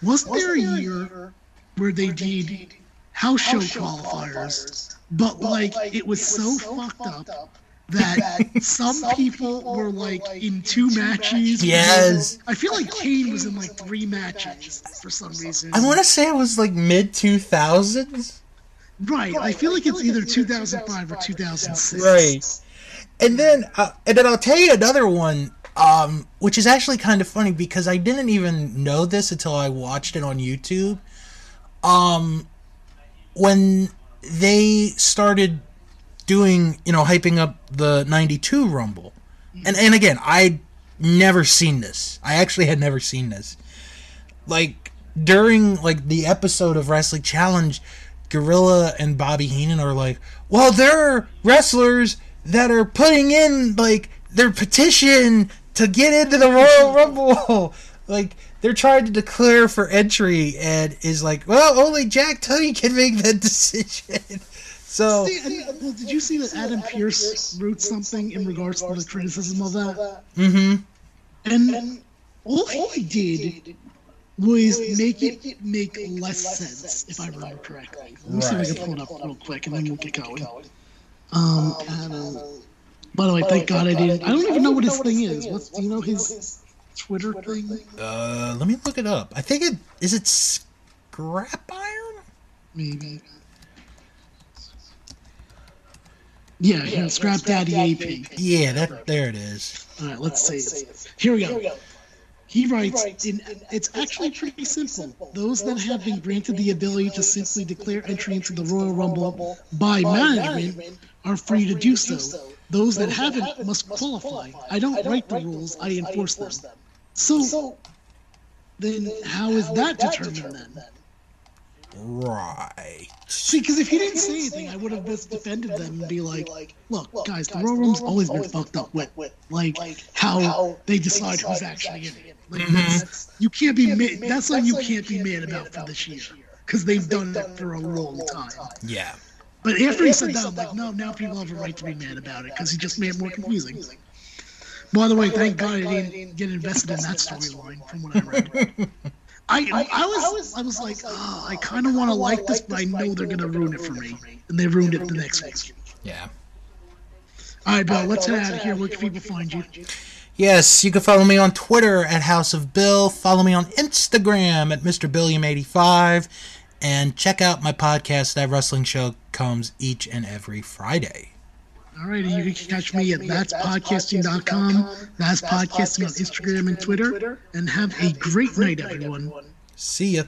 Wasn't there a year where they did house show qualifiers, but like it was so fucked up that some people were like in two matches? Yes. I feel like Kane was in like three matches for some reason. I want to say it was like mid 2000s. Right. I feel like it's either 2005 or 2006. Right. And then, uh, and then I'll tell you another one, um, which is actually kind of funny because I didn't even know this until I watched it on YouTube. Um, when they started doing, you know, hyping up the '92 Rumble, and and again, I'd never seen this. I actually had never seen this. Like during like the episode of Wrestling Challenge, Gorilla and Bobby Heenan are like, well, there are wrestlers that are putting in like their petition to get into the Royal Rumble. like they're trying to declare for entry and is like, well, only Jack Tunney can make that decision. So See, and, uh, well, did you see that Adam Pearce wrote something in regards to the criticism of that? Mm hmm And all he did was make it make less sense, if I remember correctly. Let me see if I can pull it up real quick, and then we'll get going. Um, Adam. By the way, thank God I didn't. I don't even know what his thing is. What's do you know his Twitter thing? uh, let me look it up. I think it is it Scrap Iron. Maybe. Yeah, yeah Scrap Daddy AP. Yeah, that there it is. All right, let's see. it. Here we go. He writes, in, it's actually pretty simple. Those that have been granted the ability to simply declare entry into the Royal Rumble by management are free to do so. Those that haven't must qualify. I don't write the rules, I enforce them. So, then how is that determined then? Right. See, because if he didn't say anything, I would have just defended them and be like, "Look, guys, the Royal Room's always been fucked up with, like how they decide who's actually in it. Like, mm-hmm. that's, you can't be mad. That's something you can't be mad about for this year, because they've done it for a long time. Yeah. But after he said that, I'm like, no, now people have a right to be mad about it because he just made it more confusing. By the way, thank God I didn't get invested in that storyline from what I read. I, I, was I was like, oh, I kind of want to like this, but I know they're gonna ruin it for me, and they ruined it the next week. Yeah. All right, Bill, let's head out of here. Where can people find you? Yes, you can follow me on Twitter at House of Bill. Follow me on Instagram at Mr. Billiam85. And check out my podcast. That wrestling show comes each and every Friday. All right, and you can catch me at that'spodcasting.com, that's podcasting on Instagram and Twitter, and have a great night, everyone. See ya.